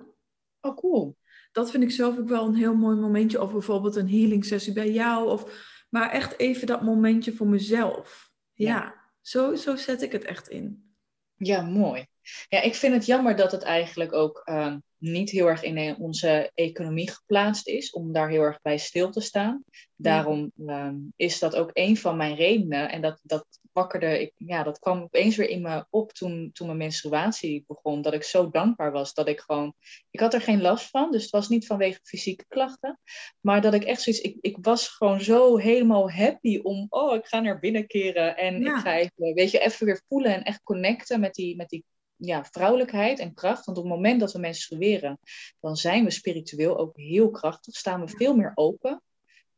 Speaker 1: Oh, cool
Speaker 2: dat vind ik zelf ook wel een heel mooi momentje. Of bijvoorbeeld een healing sessie bij jou. Of, maar echt even dat momentje voor mezelf. Ja, Zo, zo zet ik het echt in.
Speaker 1: Ja, mooi. Ja, ik vind het jammer dat het eigenlijk ook ehm, niet heel erg in onze economie geplaatst is, om daar heel erg bij stil te staan. Daarom ehm, is dat ook een van mijn redenen. En dat, dat wakkerde ik, ja, dat kwam opeens weer in me op toen, toen mijn menstruatie begon. Dat ik zo dankbaar was dat ik gewoon. Ik had er geen last van, dus het was niet vanwege fysieke klachten. Maar dat ik echt zoiets. Ik, ik was gewoon zo helemaal happy om. Oh, ik ga naar binnen keren. En ik ga even, weet je, even weer voelen en echt connecten met die, met die ja, vrouwelijkheid en kracht. Want op het moment dat we menstrueren, dan zijn we spiritueel ook heel krachtig. Staan we veel meer open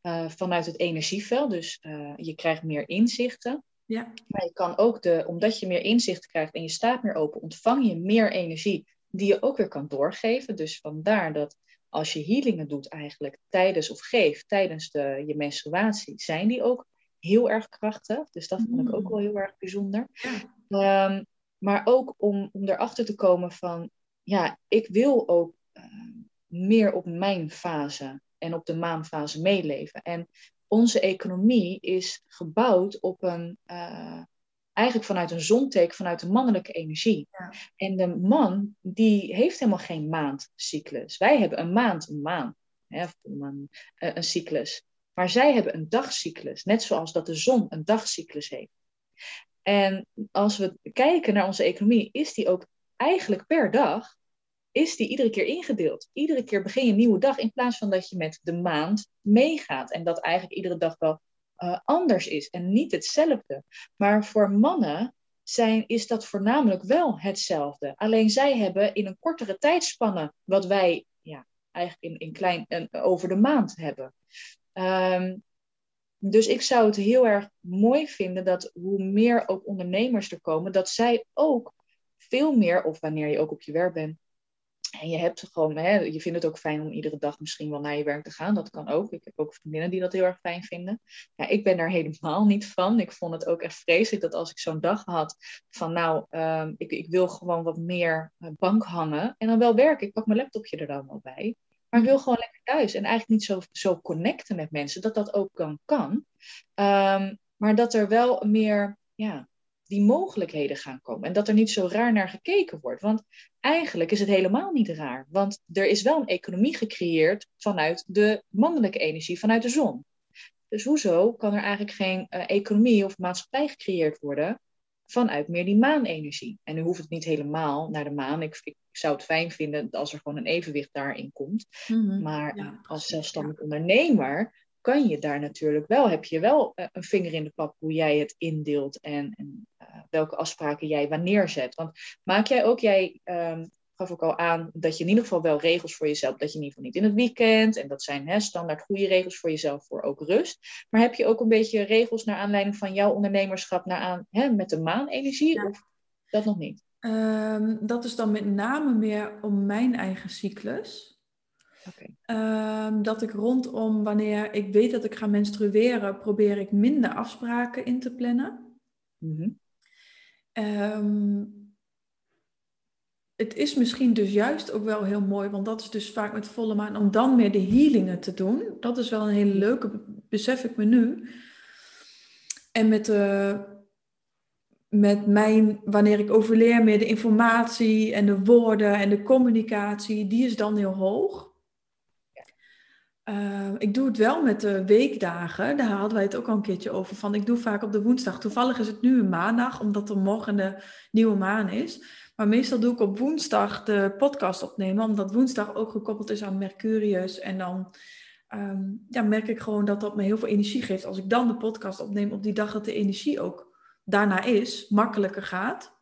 Speaker 1: uh, vanuit het energieveld. Dus uh, je krijgt meer inzichten.
Speaker 2: Ja.
Speaker 1: Maar je kan ook, de, omdat je meer inzicht krijgt en je staat meer open, ontvang je meer energie die je ook weer kan doorgeven. Dus vandaar dat als je healingen doet eigenlijk tijdens of geeft tijdens de, je menstruatie, zijn die ook heel erg krachtig. Dus dat vond ik ook mm. wel heel erg bijzonder. Um, maar ook om, om erachter te komen van, ja, ik wil ook uh, meer op mijn fase en op de maanfase meeleven. En onze economie is gebouwd op een, uh, eigenlijk vanuit een zonteken, vanuit de mannelijke energie. Ja. En de man, die heeft helemaal geen maandcyclus. Wij hebben een maand, een maan, hè, een, uh, een cyclus. Maar zij hebben een dagcyclus, net zoals dat de zon een dagcyclus heeft. En als we kijken naar onze economie, is die ook eigenlijk per dag, is die iedere keer ingedeeld. Iedere keer begin je een nieuwe dag in plaats van dat je met de maand meegaat. En dat eigenlijk iedere dag wel uh, anders is en niet hetzelfde. Maar voor mannen zijn, is dat voornamelijk wel hetzelfde. Alleen zij hebben in een kortere tijdspanne wat wij ja, eigenlijk in, in klein, over de maand hebben. Um, dus ik zou het heel erg mooi vinden dat hoe meer ook ondernemers er komen, dat zij ook veel meer, of wanneer je ook op je werk bent, en je hebt gewoon, hè, je vindt het ook fijn om iedere dag misschien wel naar je werk te gaan. Dat kan ook. Ik heb ook vriendinnen die dat heel erg fijn vinden. Ja, ik ben daar helemaal niet van. Ik vond het ook echt vreselijk dat als ik zo'n dag had van nou, um, ik, ik wil gewoon wat meer eh, bank hangen. En dan wel werken. Ik pak mijn laptopje er dan wel bij. Maar ik wil gewoon lekker thuis. En eigenlijk niet zo, zo connecten met mensen. Dat dat ook dan kan. Um, maar dat er wel meer ja, die mogelijkheden gaan komen. En dat er niet zo raar naar gekeken wordt. Want eigenlijk is het helemaal niet raar. Want er is wel een economie gecreëerd vanuit de mannelijke energie, vanuit de zon. Dus hoezo kan er eigenlijk geen uh, economie of maatschappij gecreëerd worden vanuit meer die maanenergie? En nu hoeft het niet helemaal naar de maan. Ik, ik zou het fijn vinden als er gewoon een evenwicht daarin komt. Mm-hmm. Maar ja, als zelfstandig ja. ondernemer kan je daar natuurlijk wel, heb je wel uh, een vinger in de pap hoe jij het indeelt en, en welke afspraken jij wanneer zet. Want maak jij ook, jij um, gaf ook al aan dat je in ieder geval wel regels voor jezelf, dat je in ieder geval niet in het weekend, en dat zijn hè, standaard goede regels voor jezelf voor ook rust. Maar heb je ook een beetje regels naar aanleiding van jouw ondernemerschap naar aan, hè, met de maanenergie, ja. of dat nog niet?
Speaker 2: Um, dat is dan met name meer om mijn eigen cyclus. Okay. Um, dat ik rondom wanneer ik weet dat ik ga menstrueren, probeer ik minder afspraken in te plannen. Mm -hmm. Um, het is misschien dus juist ook wel heel mooi, want dat is dus vaak met volle maan, om dan meer de healingen te doen. Dat is wel een hele leuke, besef ik me nu. En met de met mijn, wanneer ik overleer, meer de informatie en de woorden en de communicatie, die is dan heel hoog. Uh, ik doe het wel met de weekdagen. Daar hadden wij het ook al een keertje over. Van, ik doe vaak op de woensdag. Toevallig is het nu een maandag, omdat er morgen de nieuwe maan is. Maar meestal doe ik op woensdag de podcast opnemen, omdat woensdag ook gekoppeld is aan Mercurius. En dan ehm, ja, merk ik gewoon dat dat me heel veel energie geeft. Als ik dan de podcast opneem op die dag dat de energie ook daarna is, makkelijker gaat.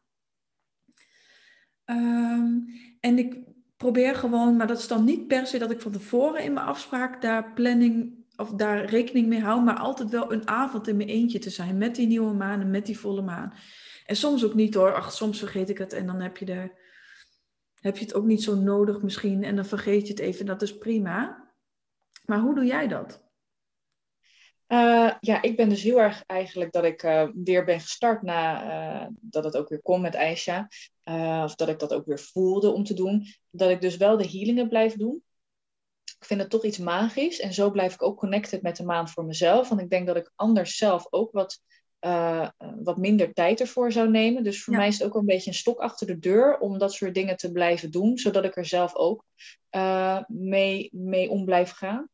Speaker 2: Ehm, en ik probeer gewoon, maar dat is dan niet per se dat ik van tevoren in mijn afspraak daar planning of daar rekening mee hou, maar altijd wel een avond in mijn eentje te zijn met die nieuwe maan en met die volle maan. En soms ook niet hoor. Ach, soms vergeet ik het en dan heb je, de, heb je het ook niet zo nodig misschien en dan vergeet je het even. Dat is prima. Maar hoe doe jij dat?
Speaker 1: Uh, ja, ik ben dus heel erg eigenlijk dat ik uh, weer ben gestart na uh, dat het ook weer kon met Aisha. Of dat ik dat ook weer voelde om te doen. Dat ik dus wel de healingen blijf doen. Ik vind het toch iets magisch. En zo blijf ik ook connected met de maan voor mezelf. Want ik denk dat ik anders zelf ook wat uh, wat minder tijd ervoor zou nemen. Dus voor mij is het ook een beetje een stok achter de deur om dat soort dingen te blijven doen, zodat ik er zelf ook uh, mee, mee om blijf gaan.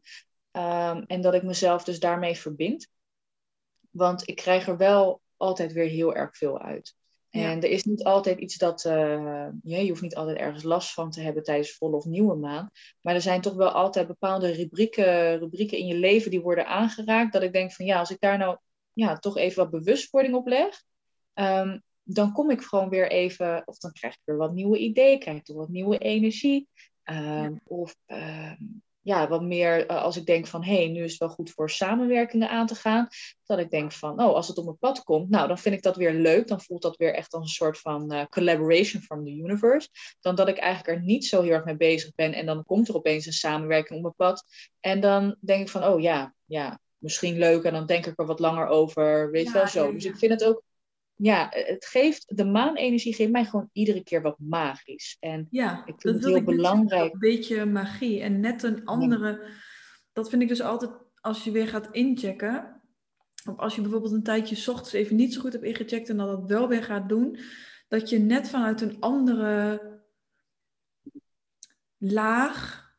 Speaker 1: Um, en dat ik mezelf dus daarmee verbind. Want ik krijg er wel altijd weer heel erg veel uit. En er is niet altijd iets dat. Uh, je hoeft niet altijd ergens last van te hebben tijdens volle of nieuwe maan. Maar er zijn toch wel altijd bepaalde rubrieken, rubrieken in je leven die worden aangeraakt. Dat ik denk van ja, als ik daar nou ja, toch even wat bewustwording op leg, um, dan kom ik gewoon weer even, of dan krijg ik weer wat nieuwe ideeën, krijg ik toch wat nieuwe energie. Um, ja. Of um, ja, wat meer uh, als ik denk van hé, hey, nu is het wel goed voor samenwerkingen aan te gaan. Dat ik denk van, oh, als het op mijn pad komt, nou, dan vind ik dat weer leuk. Dan voelt dat weer echt als een soort van uh, collaboration from the universe. Dan dat ik eigenlijk er niet zo heel erg mee bezig ben. En dan komt er opeens een samenwerking op mijn pad. En dan denk ik van, oh ja, ja, misschien leuk en dan denk ik er wat langer over. Weet je wel zo. Dus ik vind het ook, ja, het geeft, de maanenergie geeft mij gewoon iedere keer wat magisch. En
Speaker 2: ja, ik vind het heel belangrijk. Een beetje magie en net een andere. Dat vind ik dus altijd als je weer gaat inchecken. Of als je bijvoorbeeld een tijdje s ochtends even niet zo goed hebt ingecheckt en dan dat wel weer gaat doen. Dat je net vanuit een andere laag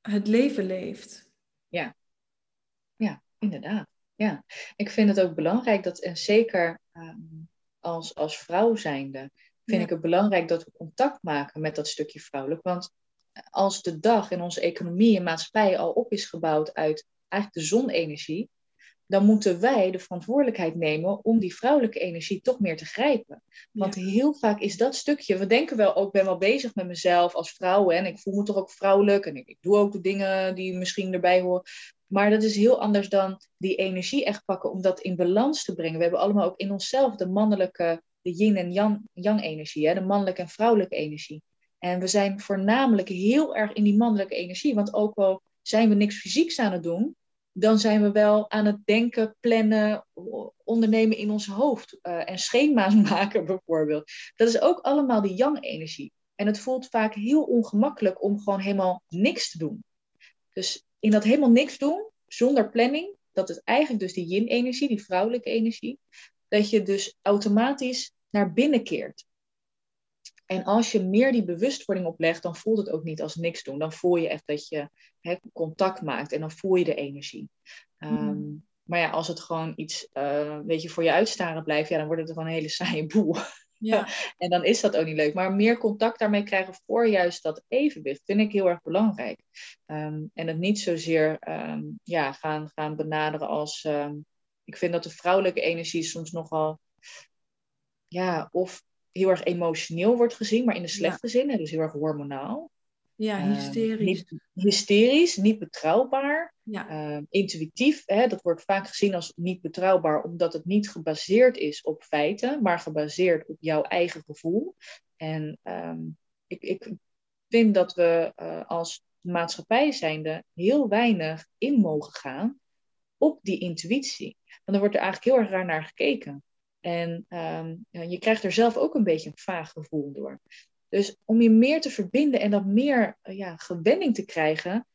Speaker 2: het leven leeft.
Speaker 1: Ja. Ja, inderdaad. Ja, ik vind het ook belangrijk dat, en zeker um, als, als vrouw zijnde, vind ja. ik het belangrijk dat we contact maken met dat stukje vrouwelijk. Want als de dag in onze economie en maatschappij al op is gebouwd uit eigenlijk de zonenergie, dan moeten wij de verantwoordelijkheid nemen om die vrouwelijke energie toch meer te grijpen. Want ja. heel vaak is dat stukje, we denken wel ook, ben wel bezig met mezelf als vrouw en ik voel me toch ook vrouwelijk en ik, ik doe ook de dingen die misschien erbij horen. Maar dat is heel anders dan die energie echt pakken om dat in balans te brengen. We hebben allemaal ook in onszelf de mannelijke, de yin en yang, energie, hè? de mannelijke en vrouwelijke energie. En we zijn voornamelijk heel erg in die mannelijke energie, want ook al zijn we niks fysieks aan het doen, dan zijn we wel aan het denken, plannen, ondernemen in ons hoofd. Uh, en schema's maken bijvoorbeeld. Dat is ook allemaal die yang-energie. En het voelt vaak heel ongemakkelijk om gewoon helemaal niks te doen. Dus in dat helemaal niks doen, zonder planning, dat is eigenlijk dus die yin-energie, die vrouwelijke energie, dat je dus automatisch naar binnen keert. En als je meer die bewustwording oplegt, dan voelt het ook niet als niks doen. Dan voel je echt dat je hè, contact maakt en dan voel je de energie. Mm. Um, maar ja, als het gewoon iets, uh, weet je, voor je uitstaren blijft, ja, dan wordt het gewoon een hele saaie boel. Ja. en dan is dat ook niet leuk. Maar meer contact daarmee krijgen voor juist dat evenwicht vind ik heel erg belangrijk. Um, en het niet zozeer um, ja, gaan, gaan benaderen als. Um, ik vind dat de vrouwelijke energie soms nogal. Ja, of heel erg emotioneel wordt gezien, maar in de slechte ja. zin, dus heel erg hormonaal.
Speaker 2: Ja, hysterisch.
Speaker 1: Uh, niet, hysterisch, niet betrouwbaar. Ja. Uh, intuïtief, hè, dat wordt vaak gezien als niet betrouwbaar, omdat het niet gebaseerd is op feiten, maar gebaseerd op jouw eigen gevoel. En um, ik, ik vind dat we uh, als maatschappij zijnde heel weinig in mogen gaan op die intuïtie. Want er wordt er eigenlijk heel erg raar naar gekeken. En um, je krijgt er zelf ook een beetje een vaag gevoel door. Dus om je meer te verbinden en dat meer ja, gewenning te krijgen,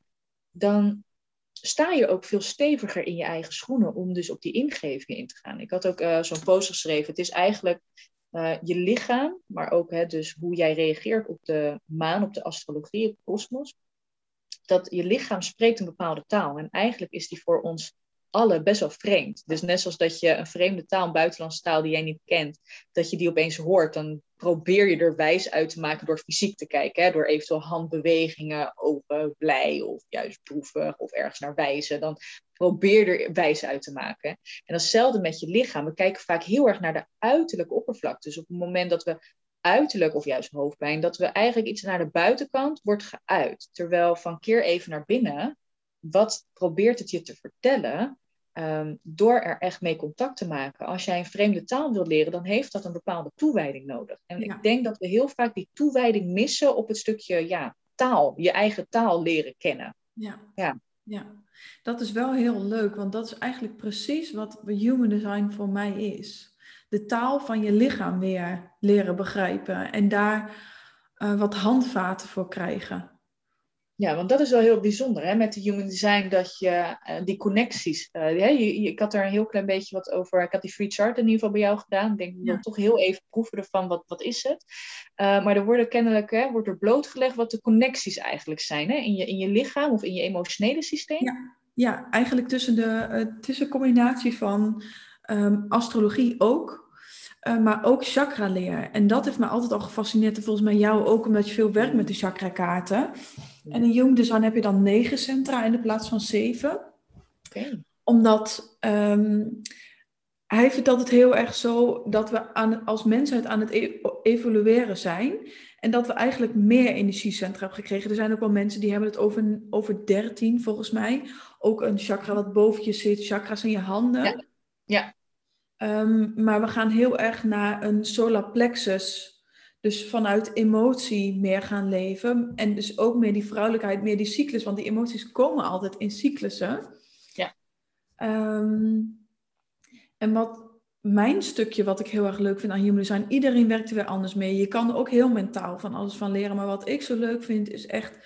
Speaker 1: dan sta je ook veel steviger in je eigen schoenen om dus op die ingevingen in te gaan. Ik had ook uh, zo'n post geschreven. Het is eigenlijk uh, je lichaam, maar ook hè, dus hoe jij reageert op de maan, op de astrologie, op de kosmos. Dat je lichaam spreekt een bepaalde taal. En eigenlijk is die voor ons allen best wel vreemd. Dus net zoals dat je een vreemde taal, een buitenlandse taal die jij niet kent, dat je die opeens hoort, dan probeer je er wijs uit te maken door fysiek te kijken. Hè? Door eventueel handbewegingen, ogen, blij of juist droevig of ergens naar wijzen. Dan probeer er wijs uit te maken. En datzelfde met je lichaam. We kijken vaak heel erg naar de uiterlijke oppervlakte. Dus op het moment dat we uiterlijk of juist hoofdpijn, dat we eigenlijk iets naar de buitenkant wordt geuit. Terwijl van keer even naar binnen, wat probeert het je te vertellen? Ehm, door er echt mee contact te maken. Als jij een vreemde taal wil leren, dan heeft dat een bepaalde toewijding nodig. En ik denk dat we heel vaak die toewijding missen op het stukje ja, taal, je eigen taal leren kennen.
Speaker 2: Ja. ja. ja, dat is wel heel leuk, want dat is eigenlijk precies wat human design voor mij is. De taal van je lichaam weer leren begrijpen en daar uh, wat handvaten voor krijgen.
Speaker 1: Ja, want dat is wel heel bijzonder hè, met de human design, dat je uh, die connecties. Uh, ja, je, ik had er een heel klein beetje wat over. Ik had die free chart in ieder geval bij jou gedaan. Ik denk, ik wil toch heel even proeven ervan, wat, wat is het? Uh, maar er worden kennelijk, hè, wordt er blootgelegd wat de connecties eigenlijk zijn hè, in, je, in je lichaam of in je emotionele systeem.
Speaker 2: Ja, ja eigenlijk tussen de, een combinatie van um, astrologie ook. Uh, maar ook chakra leer. En dat heeft me altijd al gefascineerd. En volgens mij jou ook, omdat je veel werkt met de chakra kaarten. En in Jung Design heb je dan negen centra in de plaats van zeven. Okay. Omdat um, hij vertelt het heel erg zo dat we aan, als mensheid aan het e evolueren zijn. En dat we eigenlijk meer energiecentra hebben gekregen. Er zijn ook wel mensen die hebben het over, over 13 volgens mij. Ook een chakra wat boven je zit, chakras in je handen.
Speaker 1: Ja. ja.
Speaker 2: Um, maar we gaan heel erg naar een solar plexus dus vanuit emotie meer gaan leven. En dus ook meer die vrouwelijkheid, meer die cyclus. Want die emoties komen altijd in cyclussen.
Speaker 1: Ja.
Speaker 2: Um, en wat mijn stukje, wat ik heel erg leuk vind aan Human Design, iedereen werkt er weer anders mee. Je kan er ook heel mentaal van alles van leren. Maar wat ik zo leuk vind, is echt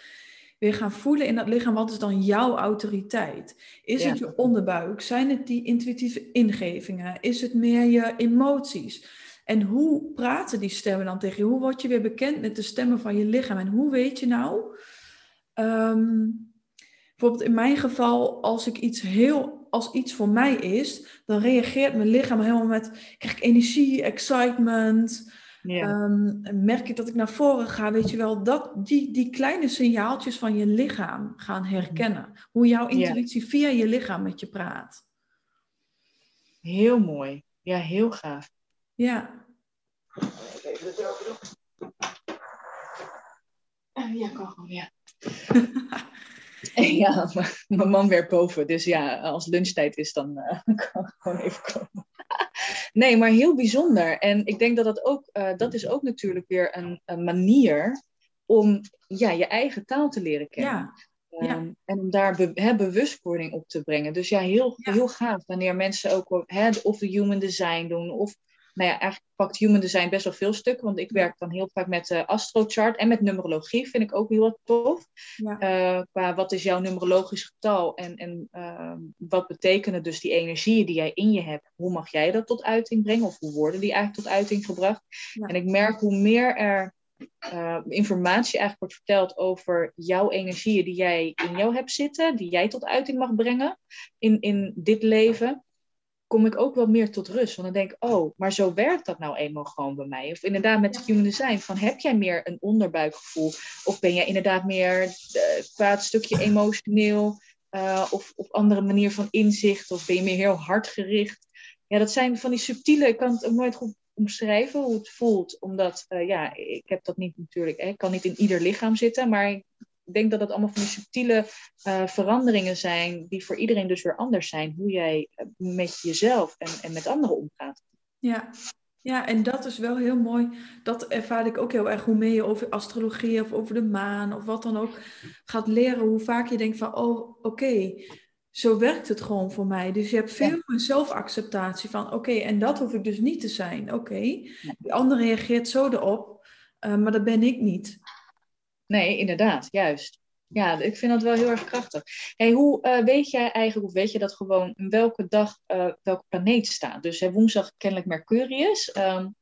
Speaker 2: weer gaan voelen in dat lichaam. Wat is dan jouw autoriteit? Is het je onderbuik? Zijn het die intuïtieve ingevingen? Is het meer je emoties? En hoe praten die stemmen dan tegen je? Hoe word je weer bekend met de stemmen van je lichaam? En hoe weet je nou, um, bijvoorbeeld in mijn geval, als ik iets heel, als iets voor mij is, dan reageert mijn lichaam helemaal met, krijg ik energie, excitement. Ja. Um, merk ik dat ik naar voren ga, weet je wel, dat die, die kleine signaaltjes van je lichaam gaan herkennen. Hoe jouw intuïtie via je lichaam met je praat.
Speaker 1: Heel mooi. Ja, heel gaaf.
Speaker 2: Ja.
Speaker 1: Even de deur doen. Ja, kan gewoon, ja. ja, mijn man werkt boven. Dus ja, als lunchtijd is, dan uh, kan ik gewoon even komen. Nee, maar heel bijzonder. En ik denk dat dat ook, uh, dat is ook natuurlijk weer een, een manier om ja, je eigen taal te leren kennen. Ja. Ja. Um, en om daar be he, bewustwording op te brengen. Dus ja, heel, ja. heel gaaf wanneer mensen ook he, of de human design doen, of nou ja, eigenlijk pakt human design best wel veel stukken. Want ik werk dan heel vaak met uh, astrochart en met numerologie. Vind ik ook heel erg tof. Ja. Uh, qua wat is jouw numerologisch getal en, en uh, wat betekenen dus die energieën die jij in je hebt. Hoe mag jij dat tot uiting brengen? Of hoe worden die eigenlijk tot uiting gebracht? Ja. En ik merk hoe meer er uh, informatie eigenlijk wordt verteld over jouw energieën die jij in jou hebt zitten, die jij tot uiting mag brengen in, in dit leven, kom ik ook wel meer tot rust. Want dan denk ik, oh, maar zo werkt dat nou eenmaal gewoon bij mij. Of inderdaad met human design, van heb jij meer een onderbuikgevoel? Of ben jij inderdaad meer uh, qua het stukje emotioneel uh, of op andere manier van inzicht? Of ben je meer heel hardgericht? Ja, dat zijn van die subtiele, ik kan het ook nooit goed omschrijven hoe het voelt. Omdat, uh, ja, ik heb dat niet natuurlijk, ik kan niet in ieder lichaam zitten, maar ik denk dat dat allemaal van die subtiele uh, veranderingen zijn, die voor iedereen dus weer anders zijn. Hoe jij eh, met jezelf en, en met anderen omgaat.
Speaker 2: Ja. ja, en dat is wel heel mooi. Dat ervaar ik ook heel erg hoe meer je over astrologie of over de maan of wat dan ook gaat leren. Hoe vaak je denkt van, oh oké, okay, zo werkt het gewoon voor mij. Dus je hebt veel ja. meer zelfacceptatie van, oké, okay, en dat hoef ik dus niet te zijn. Oké, okay. die ander reageert zo erop, uh, maar dat ben ik niet.
Speaker 1: Nee, inderdaad, juist. Ja, ik vind dat wel heel erg krachtig. Hey, hoe uh, weet jij eigenlijk, of weet je dat gewoon, welke dag uh, welke planeet staat? Dus hè, woensdag kennelijk Mercurius. Um,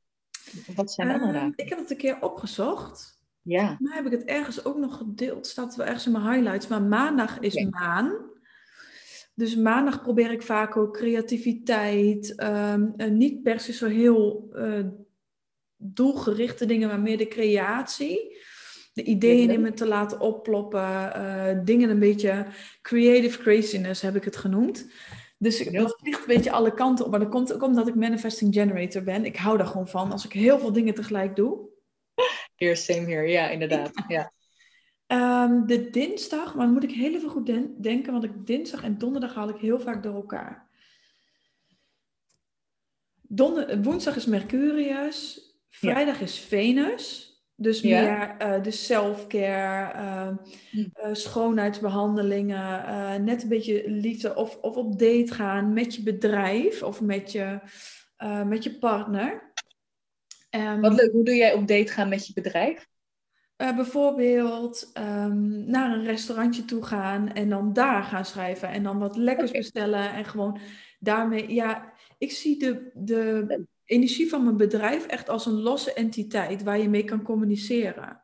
Speaker 1: wat zijn andere dagen?
Speaker 2: Ik heb het een keer opgezocht.
Speaker 1: Ja.
Speaker 2: Maar heb ik het ergens ook nog gedeeld. Staat wel ergens in mijn highlights. Maar maandag is okay. maan. Dus maandag probeer ik vaak ook creativiteit. ehm, en niet per se zo heel eh, doelgerichte dingen, maar meer de creatie. De ideeën in me te laten opploppen. eh, dingen een beetje creative craziness heb ik het genoemd. Dus ik- dat vliegt een beetje alle kanten op. Maar dat komt ook omdat ik manifesting generator ben. Ik hou daar gewoon van als ik heel veel dingen tegelijk doe.
Speaker 1: Hier, same here. Ja, inderdaad. Ja.
Speaker 2: Ehm, de dinsdag, maar dan moet ik heel even goed den- denken, want ik dinsdag en donderdag haal ik heel vaak door elkaar. Donder, woensdag is Mercurius, vrijdag is Venus. Dus
Speaker 1: Ja.
Speaker 2: meer eh, de self-care, ehm,
Speaker 1: Hm.
Speaker 2: eh, schoonheidsbehandelingen, eh, net een beetje liefde of, of op date gaan met je bedrijf of met je, met je partner. Ehm,
Speaker 1: Wat leuk. Hoe doe jij op date gaan met je bedrijf?
Speaker 2: bijvoorbeeld ehm, naar een restaurantje toe gaan en dan daar gaan schrijven en dan wat lekkers bestellen en gewoon daarmee, ja, ik zie de, de energie van mijn bedrijf echt als een losse entiteit waar je mee kan communiceren.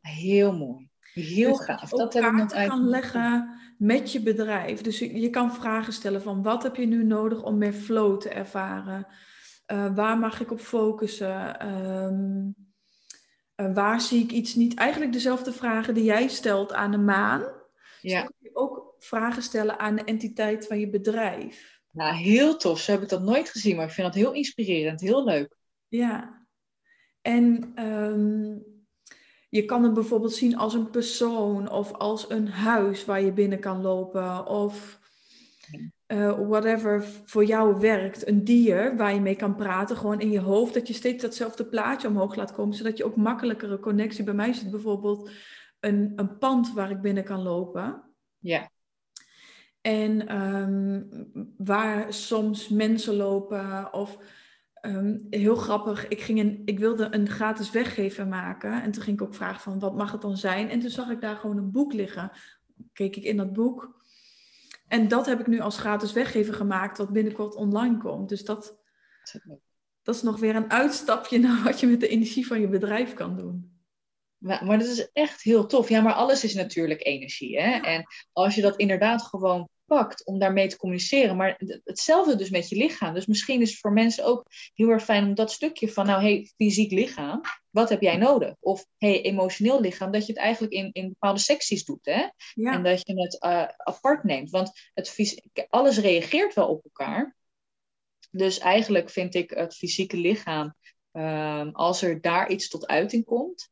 Speaker 1: Heel mooi. Heel
Speaker 2: Dus
Speaker 1: gaaf. Dat heb ik nog
Speaker 2: kaarten
Speaker 1: uit.
Speaker 2: kan leggen met je bedrijf. Dus je, je kan vragen stellen van wat heb je nu nodig om meer flow te ervaren? Eh, waar mag ik op focussen? Ehm, eh, waar zie ik iets niet? Eigenlijk dezelfde vragen die jij stelt aan de maan.
Speaker 1: Ja.
Speaker 2: Kun je ook vragen stellen aan de entiteit van je bedrijf.
Speaker 1: Nou, heel tof. Zo heb ik dat nooit gezien, maar ik vind dat heel inspirerend. Heel leuk.
Speaker 2: Ja. En ehm, je kan het bijvoorbeeld zien als een persoon of als een huis waar je binnen kan lopen of eh, whatever voor jou werkt. Een dier waar je mee kan praten, gewoon in je hoofd, dat je steeds datzelfde plaatje omhoog laat komen, zodat je ook makkelijkere connectie. Bij mij zit bijvoorbeeld een, een pand waar ik binnen kan lopen.
Speaker 1: Ja.
Speaker 2: En ehm, waar soms mensen lopen of ehm, heel grappig, ik, ging een, ik wilde een gratis weggever maken en toen ging ik ook vragen van wat mag het dan zijn? En toen zag ik daar gewoon een boek liggen. Keek ik in dat boek en dat heb ik nu als gratis weggever gemaakt wat binnenkort online komt. Dus dat, dat is nog weer een uitstapje naar wat je met de energie van je bedrijf kan doen.
Speaker 1: Maar, maar dat is echt heel tof. Ja, maar alles is natuurlijk energie. Hè? En als je dat inderdaad gewoon pakt om daarmee te communiceren. Maar het- hetzelfde dus met je lichaam. Dus misschien is het voor mensen ook heel erg fijn om dat stukje van, nou, hey, fysiek lichaam, wat heb jij nodig? Of hey, emotioneel lichaam, dat je het eigenlijk in, in bepaalde secties doet. Hè?
Speaker 2: Ja,
Speaker 1: En dat je het eh, apart neemt. Want het alles reageert wel op elkaar. Dus eigenlijk vind ik het fysieke lichaam, ehm, als er daar iets tot uiting komt,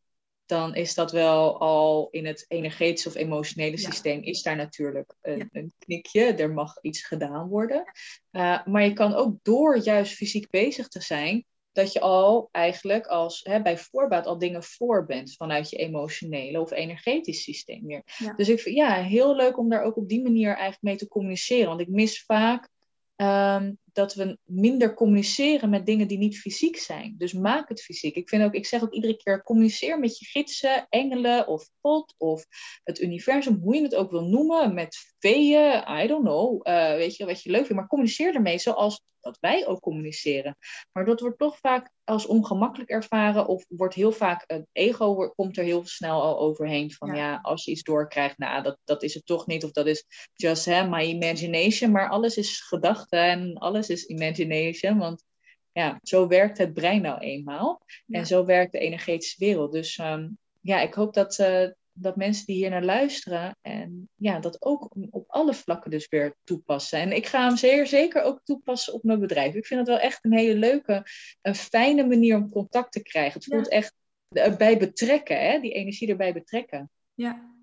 Speaker 1: dan is dat wel al in het energetische of emotionele
Speaker 2: Ja.
Speaker 1: systeem, is daar natuurlijk een,
Speaker 2: Ja.
Speaker 1: een knikje. Er mag iets gedaan worden. Eh, maar je kan ook door juist fysiek bezig te zijn, dat je al eigenlijk als hè, bij voorbaat al dingen voor bent vanuit je emotionele of energetisch systeem weer.
Speaker 2: Ja.
Speaker 1: Dus ik vind ja, heel leuk om daar ook op die manier eigenlijk mee te communiceren. Want ik mis vaak ehm, dat we minder communiceren met dingen die niet fysiek zijn. Dus maak het fysiek. Ik, vind ook, ik zeg ook iedere keer, communiceer met je gidsen, engelen of God of het universum, hoe je het ook wil noemen, met veeën, I don't know, eh, weet je wat je leuk vindt. Maar communiceer ermee zoals dat wij ook communiceren. Maar dat wordt toch vaak als ongemakkelijk ervaren of wordt heel vaak, het ego komt er heel snel al overheen van
Speaker 2: Ja.
Speaker 1: ja, als je iets doorkrijgt, nou dat, dat is het toch niet of dat is just hè, my imagination. Maar alles is gedachte en alles is imagination, want ja, zo werkt het brein nou eenmaal.
Speaker 2: Ja.
Speaker 1: En zo werkt de energetische wereld. Dus ehm, ja, ik hoop dat, eh, dat mensen die hier naar luisteren en ja, dat ook op alle vlakken dus weer toepassen. En ik ga hem zeer zeker ook toepassen op mijn bedrijf. Ik vind het wel echt een hele leuke, een fijne manier om contact te krijgen. Het voelt echt erbij betrekken, hè? die energie erbij betrekken.
Speaker 2: Ja,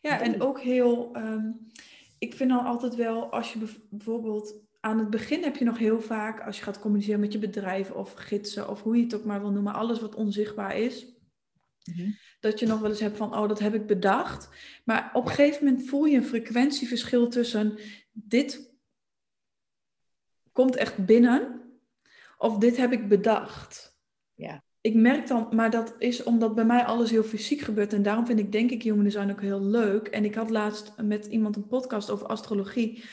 Speaker 2: ja en ook heel. ehm, ik vind dan altijd wel, als je bijvoorbeeld aan het begin heb je nog heel vaak, als je gaat communiceren met je bedrijf of gidsen of hoe je het ook maar wil noemen, alles wat onzichtbaar is, dat je nog wel eens hebt van, oh, dat heb ik bedacht. Maar op een gegeven moment voel je een frequentieverschil tussen dit komt echt binnen of dit heb ik bedacht.
Speaker 1: Ja.
Speaker 2: Ik merk dan, maar dat is omdat bij mij alles heel fysiek gebeurt. En daarom vind ik denk ik human design ook heel leuk. En ik had laatst met iemand een podcast over astrologie.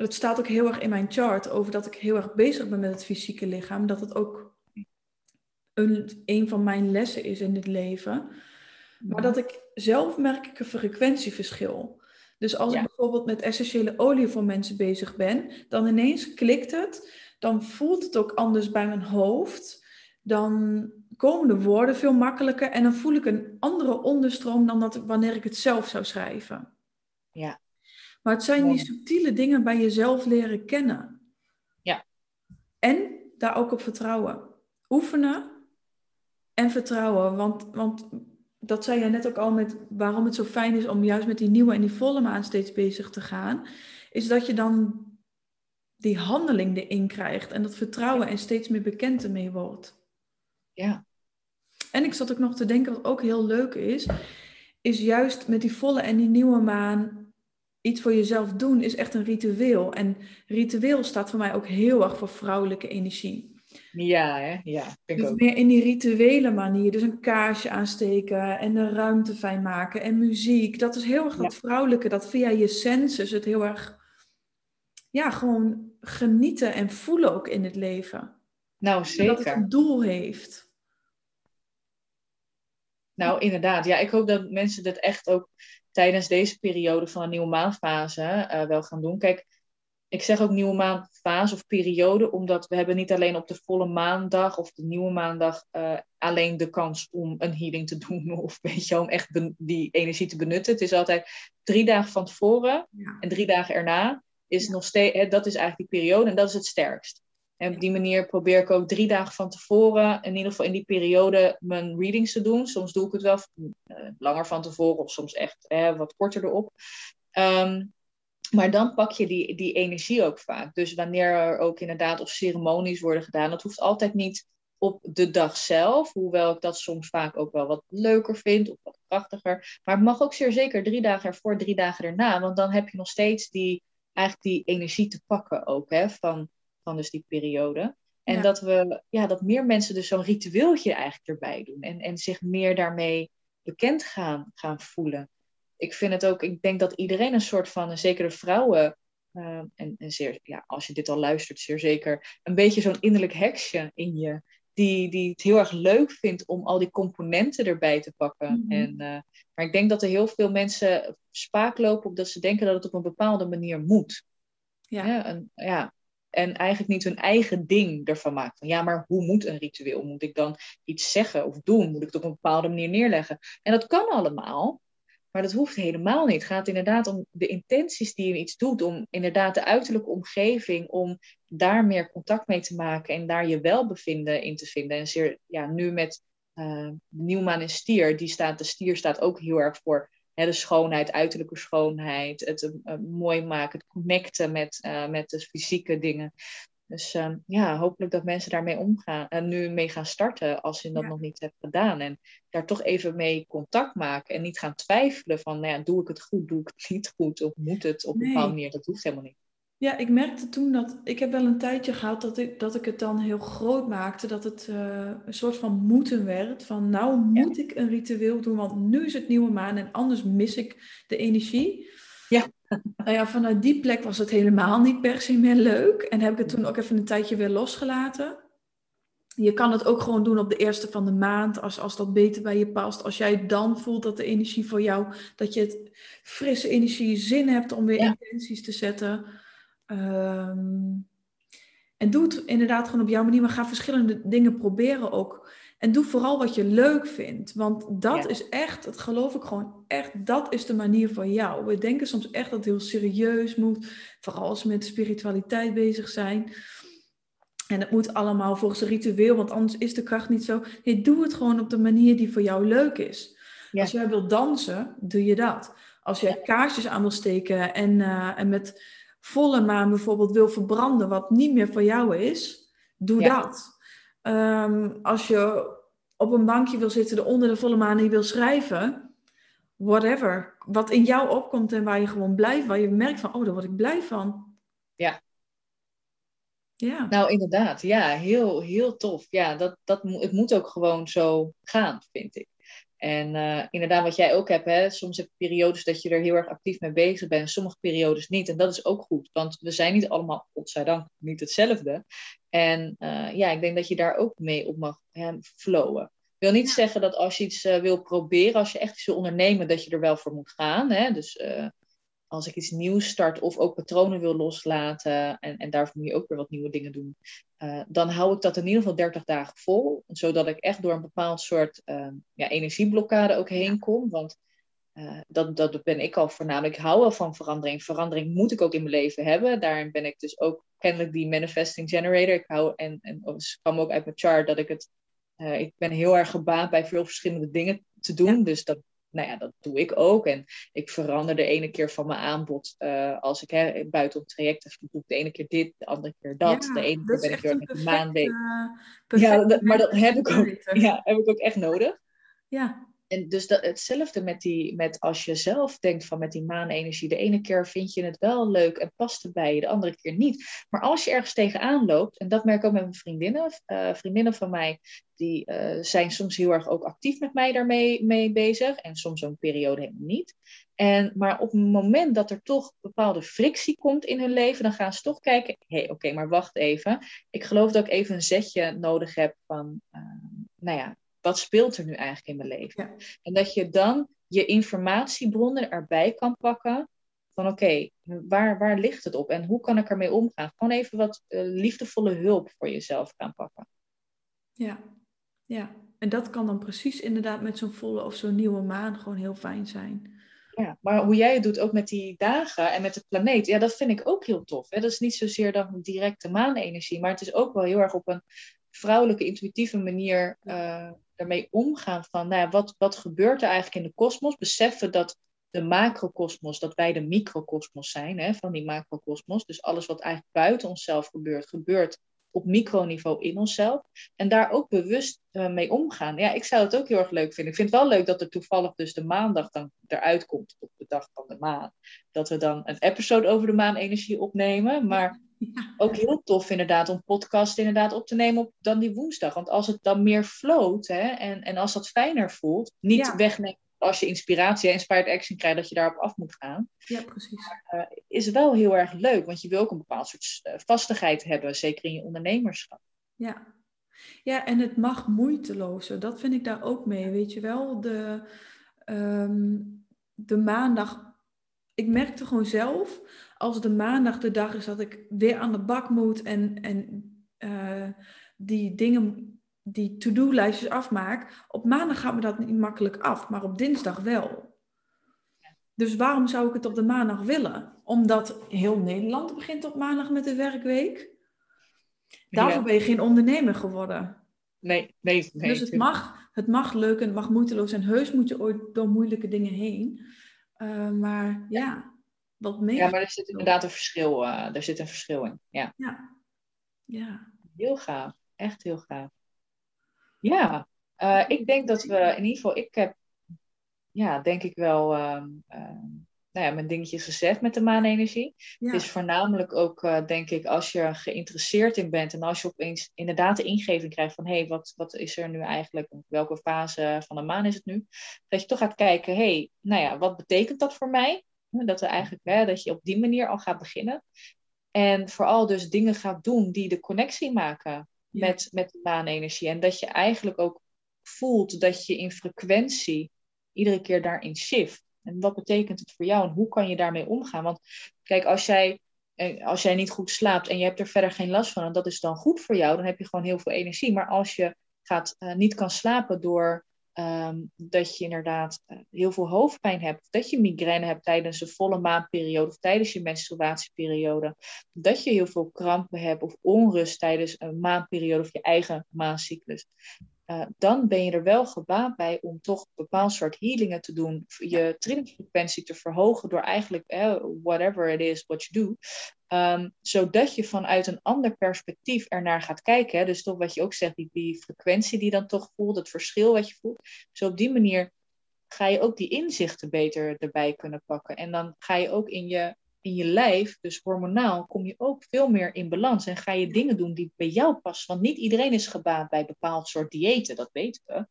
Speaker 2: Het staat ook heel erg in mijn chart over dat ik heel erg bezig ben met het fysieke lichaam. Dat het ook een, een van mijn lessen is in dit leven. Maar dat ik zelf merk ik een frequentieverschil. Dus als
Speaker 1: Ja.
Speaker 2: ik bijvoorbeeld met essentiële olie voor mensen bezig ben, dan ineens klikt het. Dan voelt het ook anders bij mijn hoofd. Dan komen de woorden veel makkelijker en dan voel ik een andere onderstroom dan dat ik, wanneer ik het zelf zou schrijven.
Speaker 1: Ja.
Speaker 2: Maar het zijn die subtiele dingen bij jezelf leren kennen.
Speaker 1: Ja.
Speaker 2: En daar ook op vertrouwen. Oefenen en vertrouwen. Want, want dat zei jij net ook al met waarom het zo fijn is om juist met die nieuwe en die volle maan steeds bezig te gaan. Is dat je dan die handeling erin krijgt en dat vertrouwen en steeds meer bekend ermee wordt.
Speaker 1: Ja.
Speaker 2: En ik zat ook nog te denken, wat ook heel leuk is, is juist met die volle en die nieuwe maan iets voor jezelf doen, is echt een ritueel. En ritueel staat voor mij ook heel erg voor vrouwelijke energie.
Speaker 1: Ja, hè? Ja, ik
Speaker 2: Dus
Speaker 1: ook.
Speaker 2: meer in die rituele manier. Dus een kaarsje aansteken en de ruimte fijn maken en muziek. Dat is heel erg dat vrouwelijke, dat via je senses het heel erg, ja, gewoon genieten en voelen ook in het leven.
Speaker 1: Nou,
Speaker 2: Dat het
Speaker 1: zeker.
Speaker 2: een doel heeft.
Speaker 1: Nou, inderdaad. Ja, ik hoop dat mensen dit echt ook tijdens deze periode van een nieuwe maanfase eh, wel gaan doen. Kijk, ik zeg ook nieuwe maanfase of periode, omdat we hebben niet alleen op de volle maandag of de nieuwe maandag eh, alleen de kans om een healing te doen of weet je, om echt die energie te benutten. Het is altijd drie dagen van tevoren
Speaker 2: Ja.
Speaker 1: en drie dagen erna is nog steeds, hè, dat is eigenlijk die periode en dat is het sterkst. En op die manier probeer ik ook drie dagen van tevoren, in ieder geval in die periode, mijn readings te doen. Soms doe ik het wel eh, langer van tevoren of soms echt wat korter erop. Ehm, maar dan pak je die, die energie ook vaak. Dus wanneer er ook inderdaad of ceremonies worden gedaan, dat hoeft altijd niet op de dag zelf. Hoewel ik dat soms vaak ook wel wat leuker vind of wat krachtiger. Maar het mag ook zeer zeker drie dagen ervoor, drie dagen erna. Want dan heb je nog steeds die, eigenlijk die energie te pakken ook hè, van, van dus die periode. En
Speaker 2: Ja.
Speaker 1: dat we, ja, dat meer mensen dus zo'n ritueeltje eigenlijk erbij doen. En, en zich meer daarmee bekend gaan, gaan voelen. Ik vind het ook, ik denk dat iedereen een soort van, zeker de vrouwen, eh, en, en zeer, ja, als je dit al luistert, zeer zeker, een beetje zo'n innerlijk heksje in je. Die, die het heel erg leuk vindt om al die componenten erbij te pakken.
Speaker 2: Mhm.
Speaker 1: en, eh, maar ik denk dat er heel veel mensen spaak lopen op dat ze denken dat het op een bepaalde manier moet.
Speaker 2: Ja.
Speaker 1: Ja, en, ja. En eigenlijk niet hun eigen ding ervan maken. Van, ja, maar hoe moet een ritueel? Moet ik dan iets zeggen of doen? Moet ik het op een bepaalde manier neerleggen? En dat kan allemaal, maar dat hoeft helemaal niet. Het gaat inderdaad om de intenties die je iets doet. Om inderdaad de uiterlijke omgeving, om daar meer contact mee te maken en daar je welbevinden in te vinden. En zeer, ja, nu met eh, de nieuwmaan en stier, die staat, de stier staat ook heel erg voor hè, de schoonheid, uiterlijke schoonheid, het eh, mooi maken, het connecten met, eh, met de fysieke dingen. Dus eh, ja, hopelijk dat mensen daarmee omgaan en nu mee gaan starten als je dat
Speaker 2: Ja.
Speaker 1: nog niet hebt gedaan. En daar toch even mee contact maken en niet gaan twijfelen van, nou ja, doe ik het goed, doe ik het niet goed, of moet het op een
Speaker 2: Nee.
Speaker 1: bepaalde manier? Dat hoeft helemaal niet.
Speaker 2: Ja, ik merkte toen dat ik heb wel een tijdje gehad dat ik, dat ik het dan heel groot maakte, dat het eh, een soort van moeten werd. Van nou moet ik een ritueel doen, want nu is het nieuwe maan en anders mis ik de energie.
Speaker 1: Ja.
Speaker 2: Nou ja, vanuit die plek was het helemaal niet per se meer leuk. En heb ik het toen ook even een tijdje weer losgelaten. Je kan het ook gewoon doen op de eerste van de maand, als, als dat beter bij je past. Als jij dan voelt dat de energie voor jou, dat je het frisse energie, zin hebt om weer
Speaker 1: Ja.
Speaker 2: intenties te zetten. Ehm, en doe het inderdaad gewoon op jouw manier, maar ga verschillende dingen proberen ook. En doe vooral wat je leuk vindt. Want dat
Speaker 1: Ja.
Speaker 2: is echt, dat geloof ik gewoon echt, dat is de manier voor jou. We denken soms echt dat het heel serieus moet. Vooral als we met spiritualiteit bezig zijn. En het moet allemaal volgens een ritueel, want anders is de kracht niet zo. Nee, doe het gewoon op de manier die voor jou leuk is.
Speaker 1: Ja.
Speaker 2: Als jij wilt dansen, doe je dat. Als jij kaarsjes aan wil steken en, eh, en met volle maan bijvoorbeeld wil verbranden wat niet meer voor jou is, doe
Speaker 1: Ja.
Speaker 2: dat. Ehm, als je op een bankje wil zitten onder de volle maan en je wil schrijven, whatever. Wat in jou opkomt en waar je gewoon blij waar je merkt van, oh, daar word ik blij van.
Speaker 1: Ja.
Speaker 2: Ja.
Speaker 1: Nou, inderdaad. Ja, heel, heel tof. Ja, dat, dat, het moet ook gewoon zo gaan, vind ik. En eh, inderdaad, wat jij ook hebt, hè, soms heb je periodes dat je er heel erg actief mee bezig bent, sommige periodes niet. En dat is ook goed, want we zijn niet allemaal, godzijdank, niet hetzelfde. En eh, ja, ik denk dat je daar ook mee op mag hè, flowen. Ik wil niet zeggen dat als je iets eh, wil proberen, als je echt iets wil ondernemen, dat je er wel voor moet gaan. Hè? Dus als ik iets nieuws start of ook patronen wil loslaten en, en daarvoor moet je ook weer wat nieuwe dingen doen, uh, dan hou ik dat in ieder geval 30 dagen vol, zodat ik echt door een bepaald soort uh, ja, energieblokkade ook heen kom. Want uh, dat, dat ben ik al voornamelijk. Ik hou wel van verandering. Verandering moet ik ook in mijn leven hebben. Daarin ben ik dus ook kennelijk die manifesting generator. Ik hou, en, en het kwam ook uit mijn chart dat ik het. Uh, ik ben heel erg gebaat bij veel verschillende dingen te doen. Ja. Dus dat, nou ja, dat doe ik ook. En ik verander de ene keer van mijn aanbod. Uh, als ik hè, buiten op trajecten doe ik de ene keer dit, de andere keer dat.
Speaker 2: Ja,
Speaker 1: de ene keer ben ik weer met
Speaker 2: een
Speaker 1: een maan bezig. Ja, dat- maar dat heb ik ook, ja, heb ik ook echt nodig.
Speaker 2: Ja,
Speaker 1: En dus dat, hetzelfde met, die, met als je zelf denkt van met die maanenergie. De ene keer vind je het wel leuk en past erbij je, de andere keer niet. Maar als je ergens tegenaan loopt, en dat merk ik ook met mijn vriendinnen. eh, vriendinnen van mij, die eh, zijn soms heel erg ook actief met mij daarmee mee bezig. En soms zo'n periode helemaal niet. En, maar op het moment dat er toch bepaalde frictie komt in hun leven, dan gaan ze toch kijken. Hey, oké, maar wacht even. Ik geloof dat ik even een zetje nodig heb van, eh, nou ja, wat speelt er nu eigenlijk in mijn leven?
Speaker 2: Ja.
Speaker 1: En dat je dan je informatiebronnen erbij kan pakken. Van oké, waar, waar ligt het op en hoe kan ik ermee omgaan? Gewoon even wat eh, liefdevolle hulp voor jezelf gaan pakken.
Speaker 2: ja, ja. En dat kan dan precies inderdaad met zo'n volle of zo'n nieuwe maan gewoon heel fijn zijn.
Speaker 1: Ja, maar hoe jij het doet ook met die dagen en met de planeet, ja, dat vind ik ook heel tof. Hè? Dat is niet zozeer dan directe maanenergie, maar het is ook wel heel erg op een vrouwelijke, intuïtieve manier uh, daarmee omgaan van, nou wat, wat gebeurt er eigenlijk in de kosmos? Beseffen dat de macrokosmos, dat wij de microkosmos zijn hè, van die macrokosmos. Dus alles wat eigenlijk buiten onszelf gebeurt, gebeurt op microniveau in onszelf. En daar ook bewust uh, mee omgaan. Ja, ik zou het ook heel erg leuk vinden. Ik vind het wel leuk dat er toevallig dus de maandag dan eruit komt op de dag van de maan. Dat we dan een episode over de maanenergie opnemen. Maar
Speaker 2: Ja.
Speaker 1: ook heel tof inderdaad om podcast inderdaad op te nemen op dan die woensdag. Want als het dan meer float hè, en, en als dat fijner voelt, niet
Speaker 2: Ja.
Speaker 1: wegnemen als je inspiratie en inspired action krijgt dat je daarop af moet gaan,
Speaker 2: ja, precies.
Speaker 1: uh, is wel heel erg leuk. Want je wil ook een bepaald soort uh, vastigheid hebben, zeker in je ondernemerschap.
Speaker 2: Ja. ja, en het mag moeitelozer. Dat vind ik daar ook mee. Weet je wel, de, ehm, de maandag. Ik merkte gewoon zelf, als de maandag de dag is dat ik weer aan de bak moet en, en uh, die dingen, die to-do-lijstjes afmaak. Op maandag gaat me dat niet makkelijk af, maar op dinsdag wel. Dus waarom zou ik het op de maandag willen? Omdat heel Nederland begint op maandag met de werkweek. Daarvoor ja. ben je geen ondernemer geworden.
Speaker 1: Nee, nee, nee.
Speaker 2: Dus het mag, het mag leuk en het mag moeiteloos zijn. Heus moet je ooit door moeilijke dingen heen. Uh, maar ja, wat meer.
Speaker 1: Ja, maar er zit inderdaad een verschil, uh, er zit een verschil in. Ja.
Speaker 2: ja. ja.
Speaker 1: Heel gaaf. Echt heel gaaf. Ja, uh, ik denk dat we in ieder geval, ik heb, ja, denk ik wel, um, nou ja, mijn dingetjes gezegd met de maanenergie. Ja. Het is voornamelijk ook, uh, denk ik, als je geïnteresseerd in bent en als je opeens inderdaad de ingeving krijgt van hé, hey, wat, wat is er nu eigenlijk, welke fase van de maan is het nu? Dat je toch gaat kijken, hé, hey, nou ja, wat betekent dat voor mij? Dat, we eigenlijk, hè, dat je op die manier al gaat beginnen. En vooral dus dingen gaat doen die de connectie maken ja. met, met de maanenergie. En dat je eigenlijk ook voelt dat je in frequentie iedere keer daarin shift. En wat betekent het voor jou en hoe kan je daarmee omgaan? Want kijk, als jij, als jij niet goed slaapt en je hebt er verder geen last van, en dat is dan goed voor jou, dan heb je gewoon heel veel energie. Maar als je gaat, uh, niet kan slapen door um, dat je inderdaad uh, heel veel hoofdpijn hebt, dat je migraine hebt tijdens de volle maanperiode of tijdens je menstruatieperiode, dat je heel veel krampen hebt of onrust tijdens een maanperiode of je eigen maancyclus. Uh, dan ben je er wel gebaat bij om toch een bepaald soort healingen te doen, je trillingsfrequentie te verhogen door eigenlijk eh, whatever it is what you do, um, zodat je vanuit een ander perspectief ernaar gaat kijken. Hè? Dus toch wat je ook zegt, die, die frequentie die dan toch voelt, het verschil wat je voelt. Zo op die manier ga je ook die inzichten beter erbij kunnen pakken. En dan ga je ook in je in je lijf, dus hormonaal, kom je ook veel meer in balans. En ga je dingen doen die bij jou passen. Want niet iedereen is gebaat bij bepaald soort diëten, dat weten we.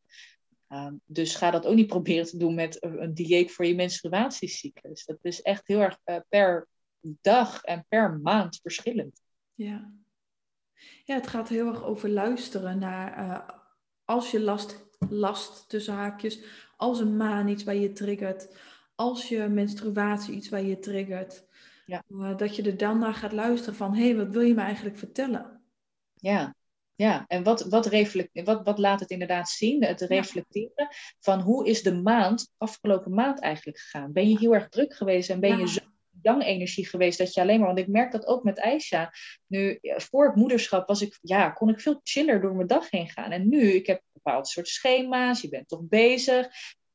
Speaker 1: Um, dus ga dat ook niet proberen te doen met een dieet voor je menstruatiecyclus. Dat is echt heel erg uh, per dag en per maand verschillend.
Speaker 2: Ja. ja, het gaat heel erg over luisteren naar uh, als je last, last tussen haakjes, als een maan iets bij je triggert als je menstruatie iets bij je triggert,
Speaker 1: Ja.
Speaker 2: eh, dat je er dan naar gaat luisteren van, hé, hey, wat wil je me eigenlijk vertellen?
Speaker 1: Ja, ja. en wat, wat, reflect, wat, wat laat het inderdaad zien? Het reflecteren van hoe is de maand, afgelopen maand eigenlijk gegaan? Ben je heel erg druk geweest en ben
Speaker 2: Ja.
Speaker 1: je zo yang energie geweest dat je alleen maar, want ik merk dat ook met Aisha. Nu, voor het moederschap was ik, ja, kon ik veel chiller door mijn dag heen gaan. En nu, ik heb een bepaald soort schema's, je bent toch bezig.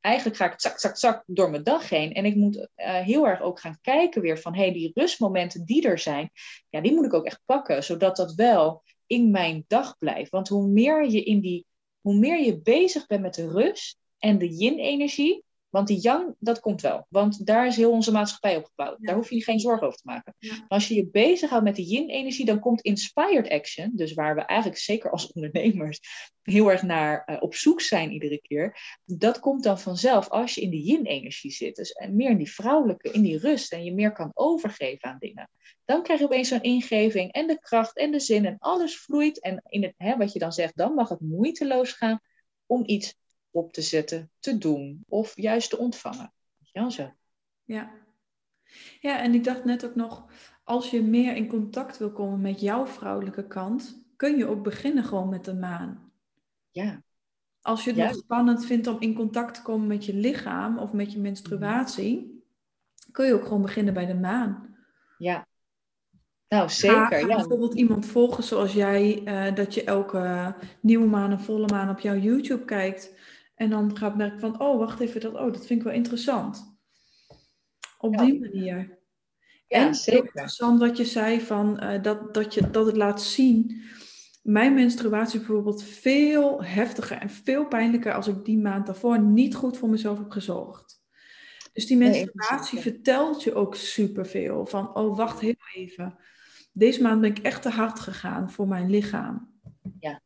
Speaker 1: Eigenlijk ga ik zak, zak, zak door mijn dag heen. En ik moet eh, heel erg ook gaan kijken weer van, hé, hey, die rustmomenten die er zijn, ja, die moet ik ook echt pakken, zodat dat wel in mijn dag blijft. Want hoe meer je in die, hoe meer je bezig bent met de rust en de yin-energie, want die yang, dat komt wel. Want daar is heel onze maatschappij op gebouwd.
Speaker 2: Ja.
Speaker 1: Daar hoef je je geen zorgen over te maken.
Speaker 2: Ja.
Speaker 1: Maar als je je bezighoudt met de yin-energie, dan komt inspired action, dus waar we eigenlijk zeker als ondernemers heel erg naar uh, op zoek zijn iedere keer, dat komt dan vanzelf als je in die yin-energie zit. Dus en meer in die vrouwelijke, in die rust en je meer kan overgeven aan dingen. Dan krijg je opeens zo'n ingeving en de kracht en de zin en alles vloeit. En in het, hè, wat je dan zegt, dan mag het moeiteloos gaan om iets op te zetten, te doen of juist te ontvangen. Ja, zo.
Speaker 2: Ja. Ja, en ik dacht net ook nog, als je meer in contact wil komen met jouw vrouwelijke kant, kun je ook beginnen gewoon met de maan.
Speaker 1: Ja.
Speaker 2: Als je het
Speaker 1: Ja.
Speaker 2: nog spannend vindt om in contact te komen met je lichaam of met je menstruatie, kun je ook gewoon beginnen bij de maan.
Speaker 1: Ja. Nou,
Speaker 2: Ga,
Speaker 1: zeker.
Speaker 2: ga
Speaker 1: ja.
Speaker 2: bijvoorbeeld iemand volgen zoals jij, eh, dat je elke nieuwe maan en volle maan op jouw YouTube kijkt. En dan gaat merken van, oh, wacht even, dat, oh, dat vind ik wel interessant. Op
Speaker 1: Ja.
Speaker 2: die manier.
Speaker 1: Ja,
Speaker 2: en
Speaker 1: zeker.
Speaker 2: interessant wat je zei van eh, dat, dat, je, dat het laat zien. Mijn menstruatie bijvoorbeeld veel heftiger en veel pijnlijker als ik die maand daarvoor niet goed voor mezelf heb gezorgd. Dus die menstruatie vertelt je ook superveel. Van, oh wacht heel even. Deze maand ben ik echt te hard gegaan voor mijn lichaam.
Speaker 1: Ja,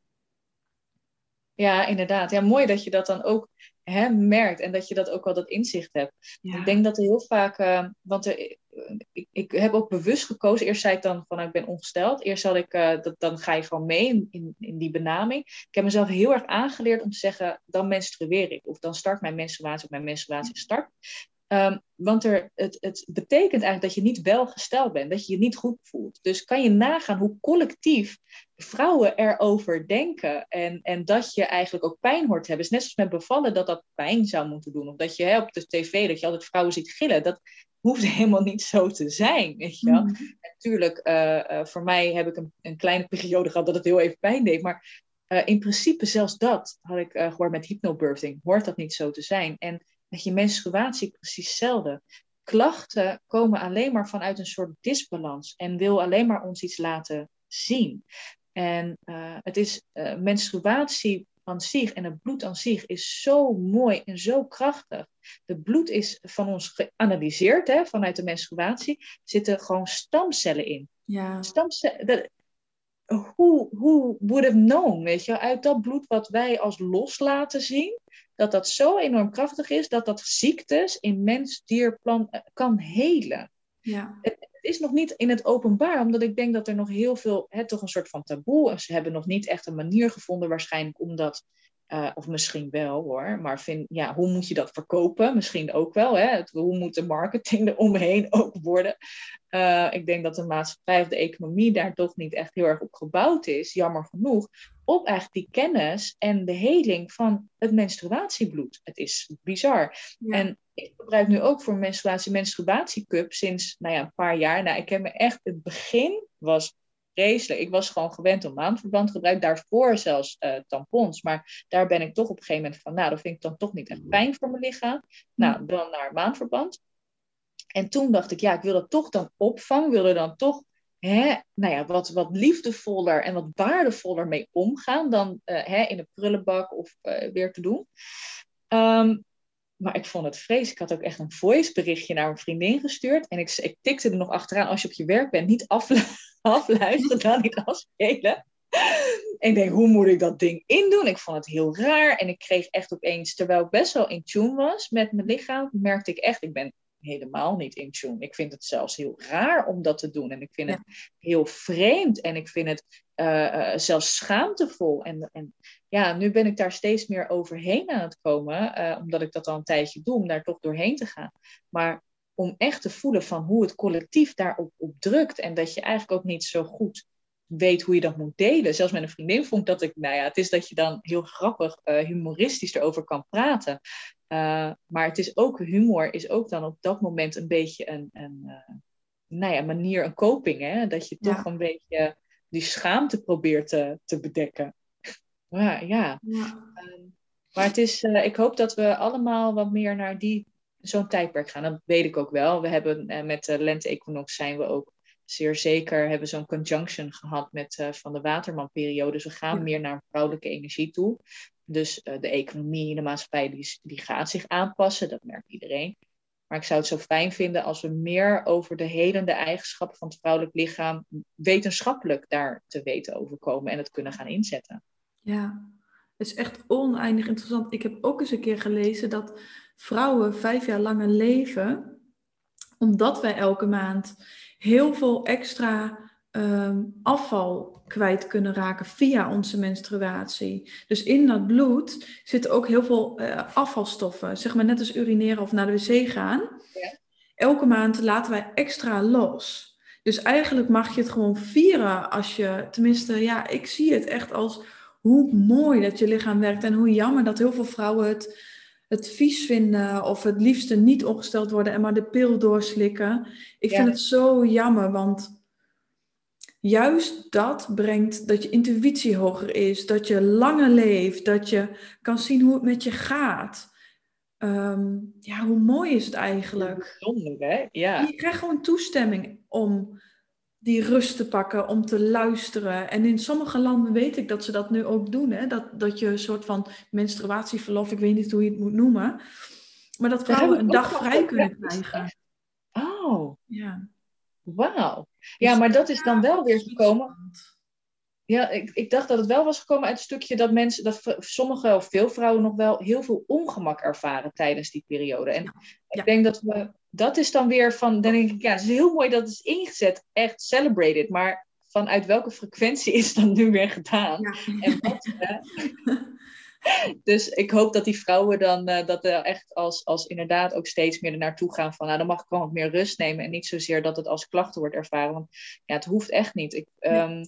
Speaker 1: inderdaad. Ja, mooi dat je dat dan ook hè, merkt en dat je dat ook wel dat inzicht hebt.
Speaker 2: Ja.
Speaker 1: Ik denk dat er heel vaak, eh, want er, ik, ik heb ook bewust gekozen. Eerst zei ik dan van ik ben ongesteld. Eerst had ik, eh, dat, dan ga je gewoon mee in, in, in die benaming. Ik heb mezelf heel erg aangeleerd om te zeggen, dan menstrueer ik. Of dan start mijn menstruatie of mijn menstruatie start. Ehm, want er, het, het betekent eigenlijk dat je niet welgesteld bent, dat je je niet goed voelt. Dus kan je nagaan hoe collectief vrouwen erover denken en, en dat je eigenlijk ook pijn hoort hebben. Is net zoals met bevallen dat dat pijn zou moeten doen. Of dat je hè, op de tv, dat je altijd vrouwen ziet gillen. Dat hoeft helemaal niet zo te zijn, weet je wel.
Speaker 2: Mhm.
Speaker 1: Natuurlijk, eh, eh, voor mij heb ik een, een kleine periode gehad dat het heel even pijn deed. Maar eh, in principe zelfs dat had ik eh, gehoord met hypnobirthing. Hoort dat niet zo te zijn. En met je menstruatie precies hetzelfde. Klachten komen alleen maar vanuit een soort disbalans. En wil alleen maar ons iets laten zien. En uh, het is uh, menstruatie aan zich en het bloed aan zich is zo mooi en zo krachtig. Het bloed is van ons geanalyseerd hè, vanuit de menstruatie. Zitten gewoon stamcellen in.
Speaker 2: Ja.
Speaker 1: Stamcellen, dat, hoe, hoe would have known, weet je, uit dat bloed wat wij als los laten zien, dat dat zo enorm krachtig is, dat dat ziektes in mens, dier, plant uh, kan helen.
Speaker 2: Ja.
Speaker 1: Het, het, is nog niet in het openbaar, omdat ik denk dat er nog heel veel, hè, toch een soort van taboe, en ze hebben nog niet echt een manier gevonden waarschijnlijk om dat, uh, of misschien wel hoor, maar vind, ja, hoe moet je dat verkopen? Misschien ook wel, hè? Het, hoe moet de marketing eromheen ook worden? Uh, ik denk dat de maatschappij of de economie daar toch niet echt heel erg op gebouwd is, jammer genoeg, op eigenlijk die kennis en de heling van het menstruatiebloed. Het is bizar. Ja. En ik gebruik nu ook voor menstruatie menstruatiecup sinds nou ja, een paar jaar. Nou, ik heb me echt, het begin was vreselijk. Ik was gewoon gewend om maandverband te gebruiken. Daarvoor zelfs uh, tampons. Maar daar ben ik toch op een gegeven moment van, nou, dat vind ik dan toch niet echt fijn voor mijn lichaam. Nou, dan naar maandverband. En toen dacht ik, ja, ik wil dat toch dan opvangen. Wil er dan toch nou ja, wat, wat liefdevoller en wat waardevoller mee omgaan dan uh, hè, in de prullenbak of uh, weer te doen. Um, maar ik vond het vreselijk. Ik had ook echt een voice berichtje naar een vriendin gestuurd. En ik, ik tikte er nog achteraan, als je op je werk bent, niet aflu afluisteren, dan niet afspelen. En ik denk, hoe moet ik dat ding indoen? Ik vond het heel raar. En ik kreeg echt opeens, terwijl ik best wel in tune was met mijn lichaam, merkte ik echt, ik ben helemaal niet in tune. Ik vind het zelfs heel raar om dat te doen. En ik vind het heel vreemd. En ik vind het uh, zelfs schaamtevol. En, en ja, nu ben ik daar steeds meer overheen aan het komen. Uh, omdat ik dat al een tijdje doe, om daar toch doorheen te gaan. Maar om echt te voelen van hoe het collectief daarop op drukt. En dat je eigenlijk ook niet zo goed weet hoe je dat moet delen. Zelfs met een vriendin vond ik dat ik, nou ja, het is dat je dan heel grappig, uh, humoristisch erover kan praten. Uh, maar het is ook, humor is ook dan op dat moment een beetje een, een uh, nou ja, manier, een coping. Hè? Dat je toch een beetje die schaamte probeert te, te bedekken. ja, ja. ja. Um, maar het is, ik hoop dat we allemaal wat meer naar die, zo'n tijdperk gaan. Dat weet ik ook wel. We hebben met de lente-equinox zijn we ook zeer zeker hebben zo'n conjunction gehad met uh, van de watermanperiode. Dus we gaan meer naar vrouwelijke energie toe. Dus uh, de economie, de maatschappij, die, die gaat zich aanpassen. Dat merkt iedereen. Maar ik zou het zo fijn vinden als we meer over de helende eigenschappen van het vrouwelijk lichaam wetenschappelijk daar te weten over komen en het kunnen gaan inzetten.
Speaker 2: Ja, het is echt oneindig interessant. Ik heb ook eens een keer gelezen dat vrouwen vijf jaar langer leven omdat wij elke maand heel veel extra ehm, afval kwijt kunnen raken via onze menstruatie. Dus in dat bloed zitten ook heel veel uh, afvalstoffen. Zeg maar net als urineren of naar de wc gaan. Ja. Elke maand laten wij extra los. Dus eigenlijk mag je het gewoon vieren als je, tenminste, ja, ik zie het echt als hoe mooi dat je lichaam werkt en hoe jammer dat heel veel vrouwen het het vies vinden of het liefste niet ongesteld worden en maar de pil doorslikken. Ik vind het zo jammer, want juist dat brengt dat je intuïtie hoger is, dat je langer leeft, dat je kan zien hoe het met je gaat. Ehm, ja, hoe mooi is het eigenlijk?
Speaker 1: Bijzonder, hè? Ja.
Speaker 2: Je krijgt gewoon toestemming om die rust te pakken, om te luisteren. En in sommige landen weet ik dat ze dat nu ook doen. Hè? Dat, dat je een soort van menstruatieverlof, ik weet niet hoe je het moet noemen. Maar dat vrouwen een dag vrij kunnen krijgen.
Speaker 1: Oh.
Speaker 2: Ja.
Speaker 1: Wauw. Ja, dus maar dat is dan wel weer gekomen. Ja, ik, ik dacht dat het wel was gekomen uit het stukje dat mensen, dat sommige of veel vrouwen nog wel heel veel ongemak ervaren tijdens die periode. En ik denk dat we dat is dan weer van, dan denk ik, ja, het is heel mooi dat het is ingezet, echt celebrated, maar vanuit welke frequentie is dat nu weer gedaan? En wat, dus ik hoop dat die vrouwen dan uh, dat er echt als, als inderdaad ook steeds meer er naartoe gaan van, nou dan mag ik gewoon wat meer rust nemen en niet zozeer dat het als klachten wordt ervaren, want ja, het hoeft echt niet. Ik, um,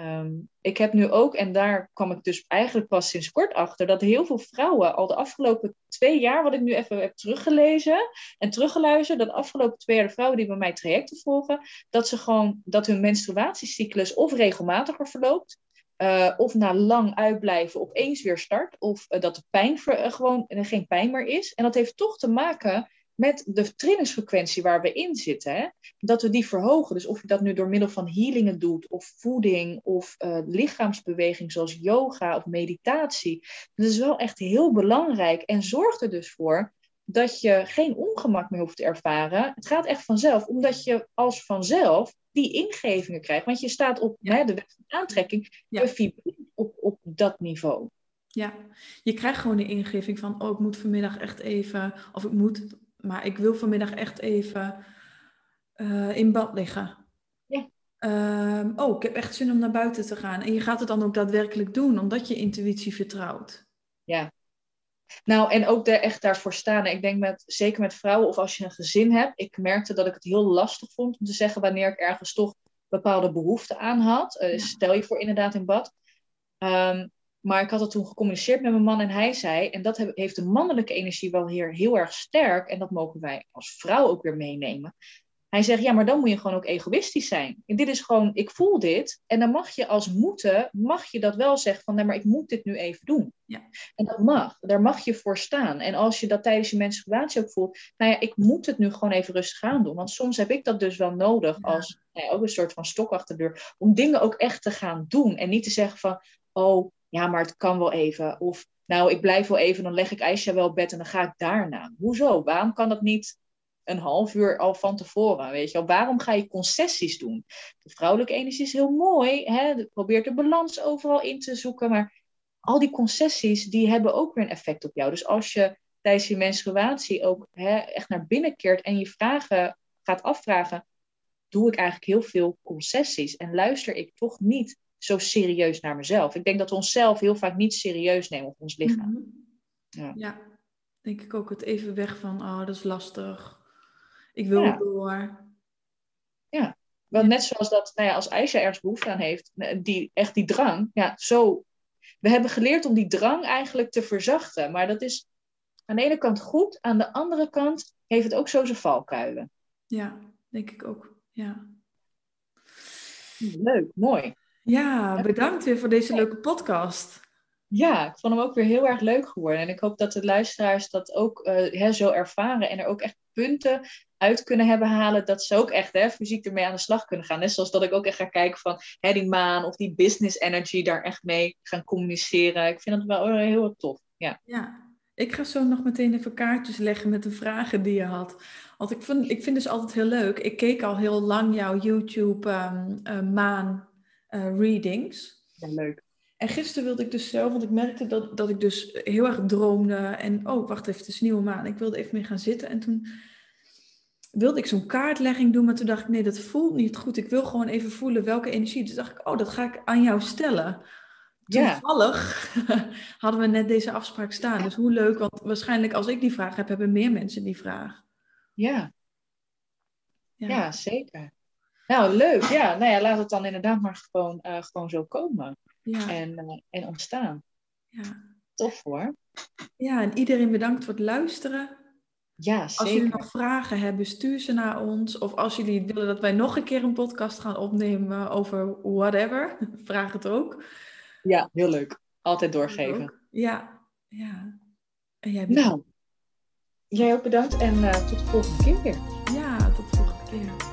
Speaker 1: Ehm, ik heb nu ook, en daar kwam ik dus eigenlijk pas sinds kort achter, dat heel veel vrouwen al de afgelopen twee jaar, wat ik nu even heb teruggelezen en teruggeluisterd, dat de afgelopen twee jaar de vrouwen die bij mij trajecten volgen, dat ze gewoon, dat hun menstruatiecyclus of regelmatiger verloopt, uh, of na lang uitblijven opeens weer start, of uh, dat de pijn uh, gewoon geen pijn meer is. En dat heeft toch te maken met de trainingsfrequentie waar we in zitten. Hè? Dat we die verhogen. Dus of je dat nu door middel van healingen doet, of voeding, of lichaamsbeweging zoals yoga of meditatie. Dat is wel echt heel belangrijk en zorgt er dus voor dat je geen ongemak meer hoeft te ervaren. Het gaat echt vanzelf, omdat je als vanzelf die ingevingen krijgt. Want je staat op hè, de wet van aantrekking, ja. je op, op dat niveau.
Speaker 2: Ja, je krijgt gewoon de ingeving van, oh, ik moet vanmiddag echt even, of ik moet maar ik wil vanmiddag echt even uh, in bad liggen. Ja. Uh, oh, ik heb echt zin om naar buiten te gaan. En je gaat het dan ook daadwerkelijk doen, omdat je intuïtie vertrouwt.
Speaker 1: Ja. Nou, en ook er echt daarvoor staan. Ik denk met, zeker met vrouwen of als je een gezin hebt. Ik merkte dat ik het heel lastig vond om te zeggen wanneer ik ergens toch bepaalde behoeften aan had. Uh, Stel je voor inderdaad in bad. Um, maar ik had het toen gecommuniceerd met mijn man en hij zei, en dat heeft de mannelijke energie wel hier heel erg sterk, en dat mogen wij als vrouw ook weer meenemen. Hij zegt, ja, maar dan moet je gewoon ook egoïstisch zijn. En dit is gewoon, ik voel dit. En dan mag je als moeten, mag je dat wel zeggen van, nee, maar ik moet dit nu even doen.
Speaker 2: Ja.
Speaker 1: En dat mag, daar mag je voor staan. En als je dat tijdens je menstruatie ook voelt, nou ja, ik moet het nu gewoon even rustig aan doen. Want soms heb ik dat dus wel nodig als, nou ja, ook een soort van stok achter de deur, om dingen ook echt te gaan doen. En niet te zeggen van, oh, ja, maar het kan wel even. Of nou, ik blijf wel even, dan leg ik IJsja wel op bed en dan ga ik daarna. Hoezo? Waarom kan dat niet een half uur al van tevoren? Weet je wel? Waarom ga je concessies doen? De vrouwelijke energie is heel mooi. Hè? Probeert de balans overal in te zoeken. Maar al die concessies, die hebben ook weer een effect op jou. Dus als je tijdens je menstruatie ook hè, echt naar binnen keert en je vragen gaat afvragen, doe ik eigenlijk heel veel concessies en luister ik toch niet zo serieus naar mezelf. Ik denk dat we onszelf heel vaak niet serieus nemen op ons lichaam.
Speaker 2: Mhm. ja. ja. denk ik ook het even weg van, oh, dat is lastig. Ik wil ja. door.
Speaker 1: Ja, want net zoals dat, nou ja, als Aisha ergens behoefte aan heeft, eh, die, echt die drang, ja, zo. We hebben geleerd om die drang eigenlijk te verzachten. Maar dat is aan de ene kant goed, aan de andere kant heeft het ook zo zijn valkuilen.
Speaker 2: Ja, denk ik ook. Ja.
Speaker 1: Leuk, mooi.
Speaker 2: Ja, bedankt weer voor deze leuke podcast.
Speaker 1: Ja, ik vond hem ook weer heel erg leuk geworden. En ik hoop dat de luisteraars dat ook uh, zo ervaren en er ook echt punten uit kunnen hebben halen. Dat ze ook echt hè, fysiek ermee aan de slag kunnen gaan. Net zoals dat ik ook echt ga kijken van hè, die maan of die business energy daar echt mee gaan communiceren. Ik vind dat wel heel erg tof. Ja.
Speaker 2: ja, ik ga zo nog meteen even kaartjes leggen met de vragen die je had. Want ik vind, ik vind dus altijd heel leuk. Ik keek al heel lang jouw YouTube um, maan uh, readings.
Speaker 1: Ja, leuk.
Speaker 2: En gisteren wilde ik dus zelf, want ik merkte dat, dat ik dus heel erg droomde. En oh, wacht even, het is nieuwe maan. Ik wilde even mee gaan zitten. En toen wilde ik zo'n kaartlegging doen. Maar toen dacht ik, nee, dat voelt niet goed. Ik wil gewoon even voelen welke energie. Dus dacht ik, oh, dat ga ik aan jou stellen. Toevallig hadden we net deze afspraak staan. Dus hoe leuk, want waarschijnlijk als ik die vraag heb, hebben meer mensen die vraag.
Speaker 1: Ja, ja. ja zeker. Nou, leuk. Ja, nou ja, laat het dan inderdaad maar gewoon, uh, gewoon zo komen. Ja. En, uh, en ontstaan. Ja. Tof hoor.
Speaker 2: Ja, en iedereen bedankt voor het luisteren.
Speaker 1: Ja, zeker.
Speaker 2: Als jullie nog vragen hebben, stuur ze naar ons. Of als jullie willen dat wij nog een keer een podcast gaan opnemen over whatever, vraag het ook.
Speaker 1: Ja, heel leuk. Altijd doorgeven.
Speaker 2: Ja, ja.
Speaker 1: En jij bedankt. Nou, jij ook bedankt en uh, tot de volgende keer weer.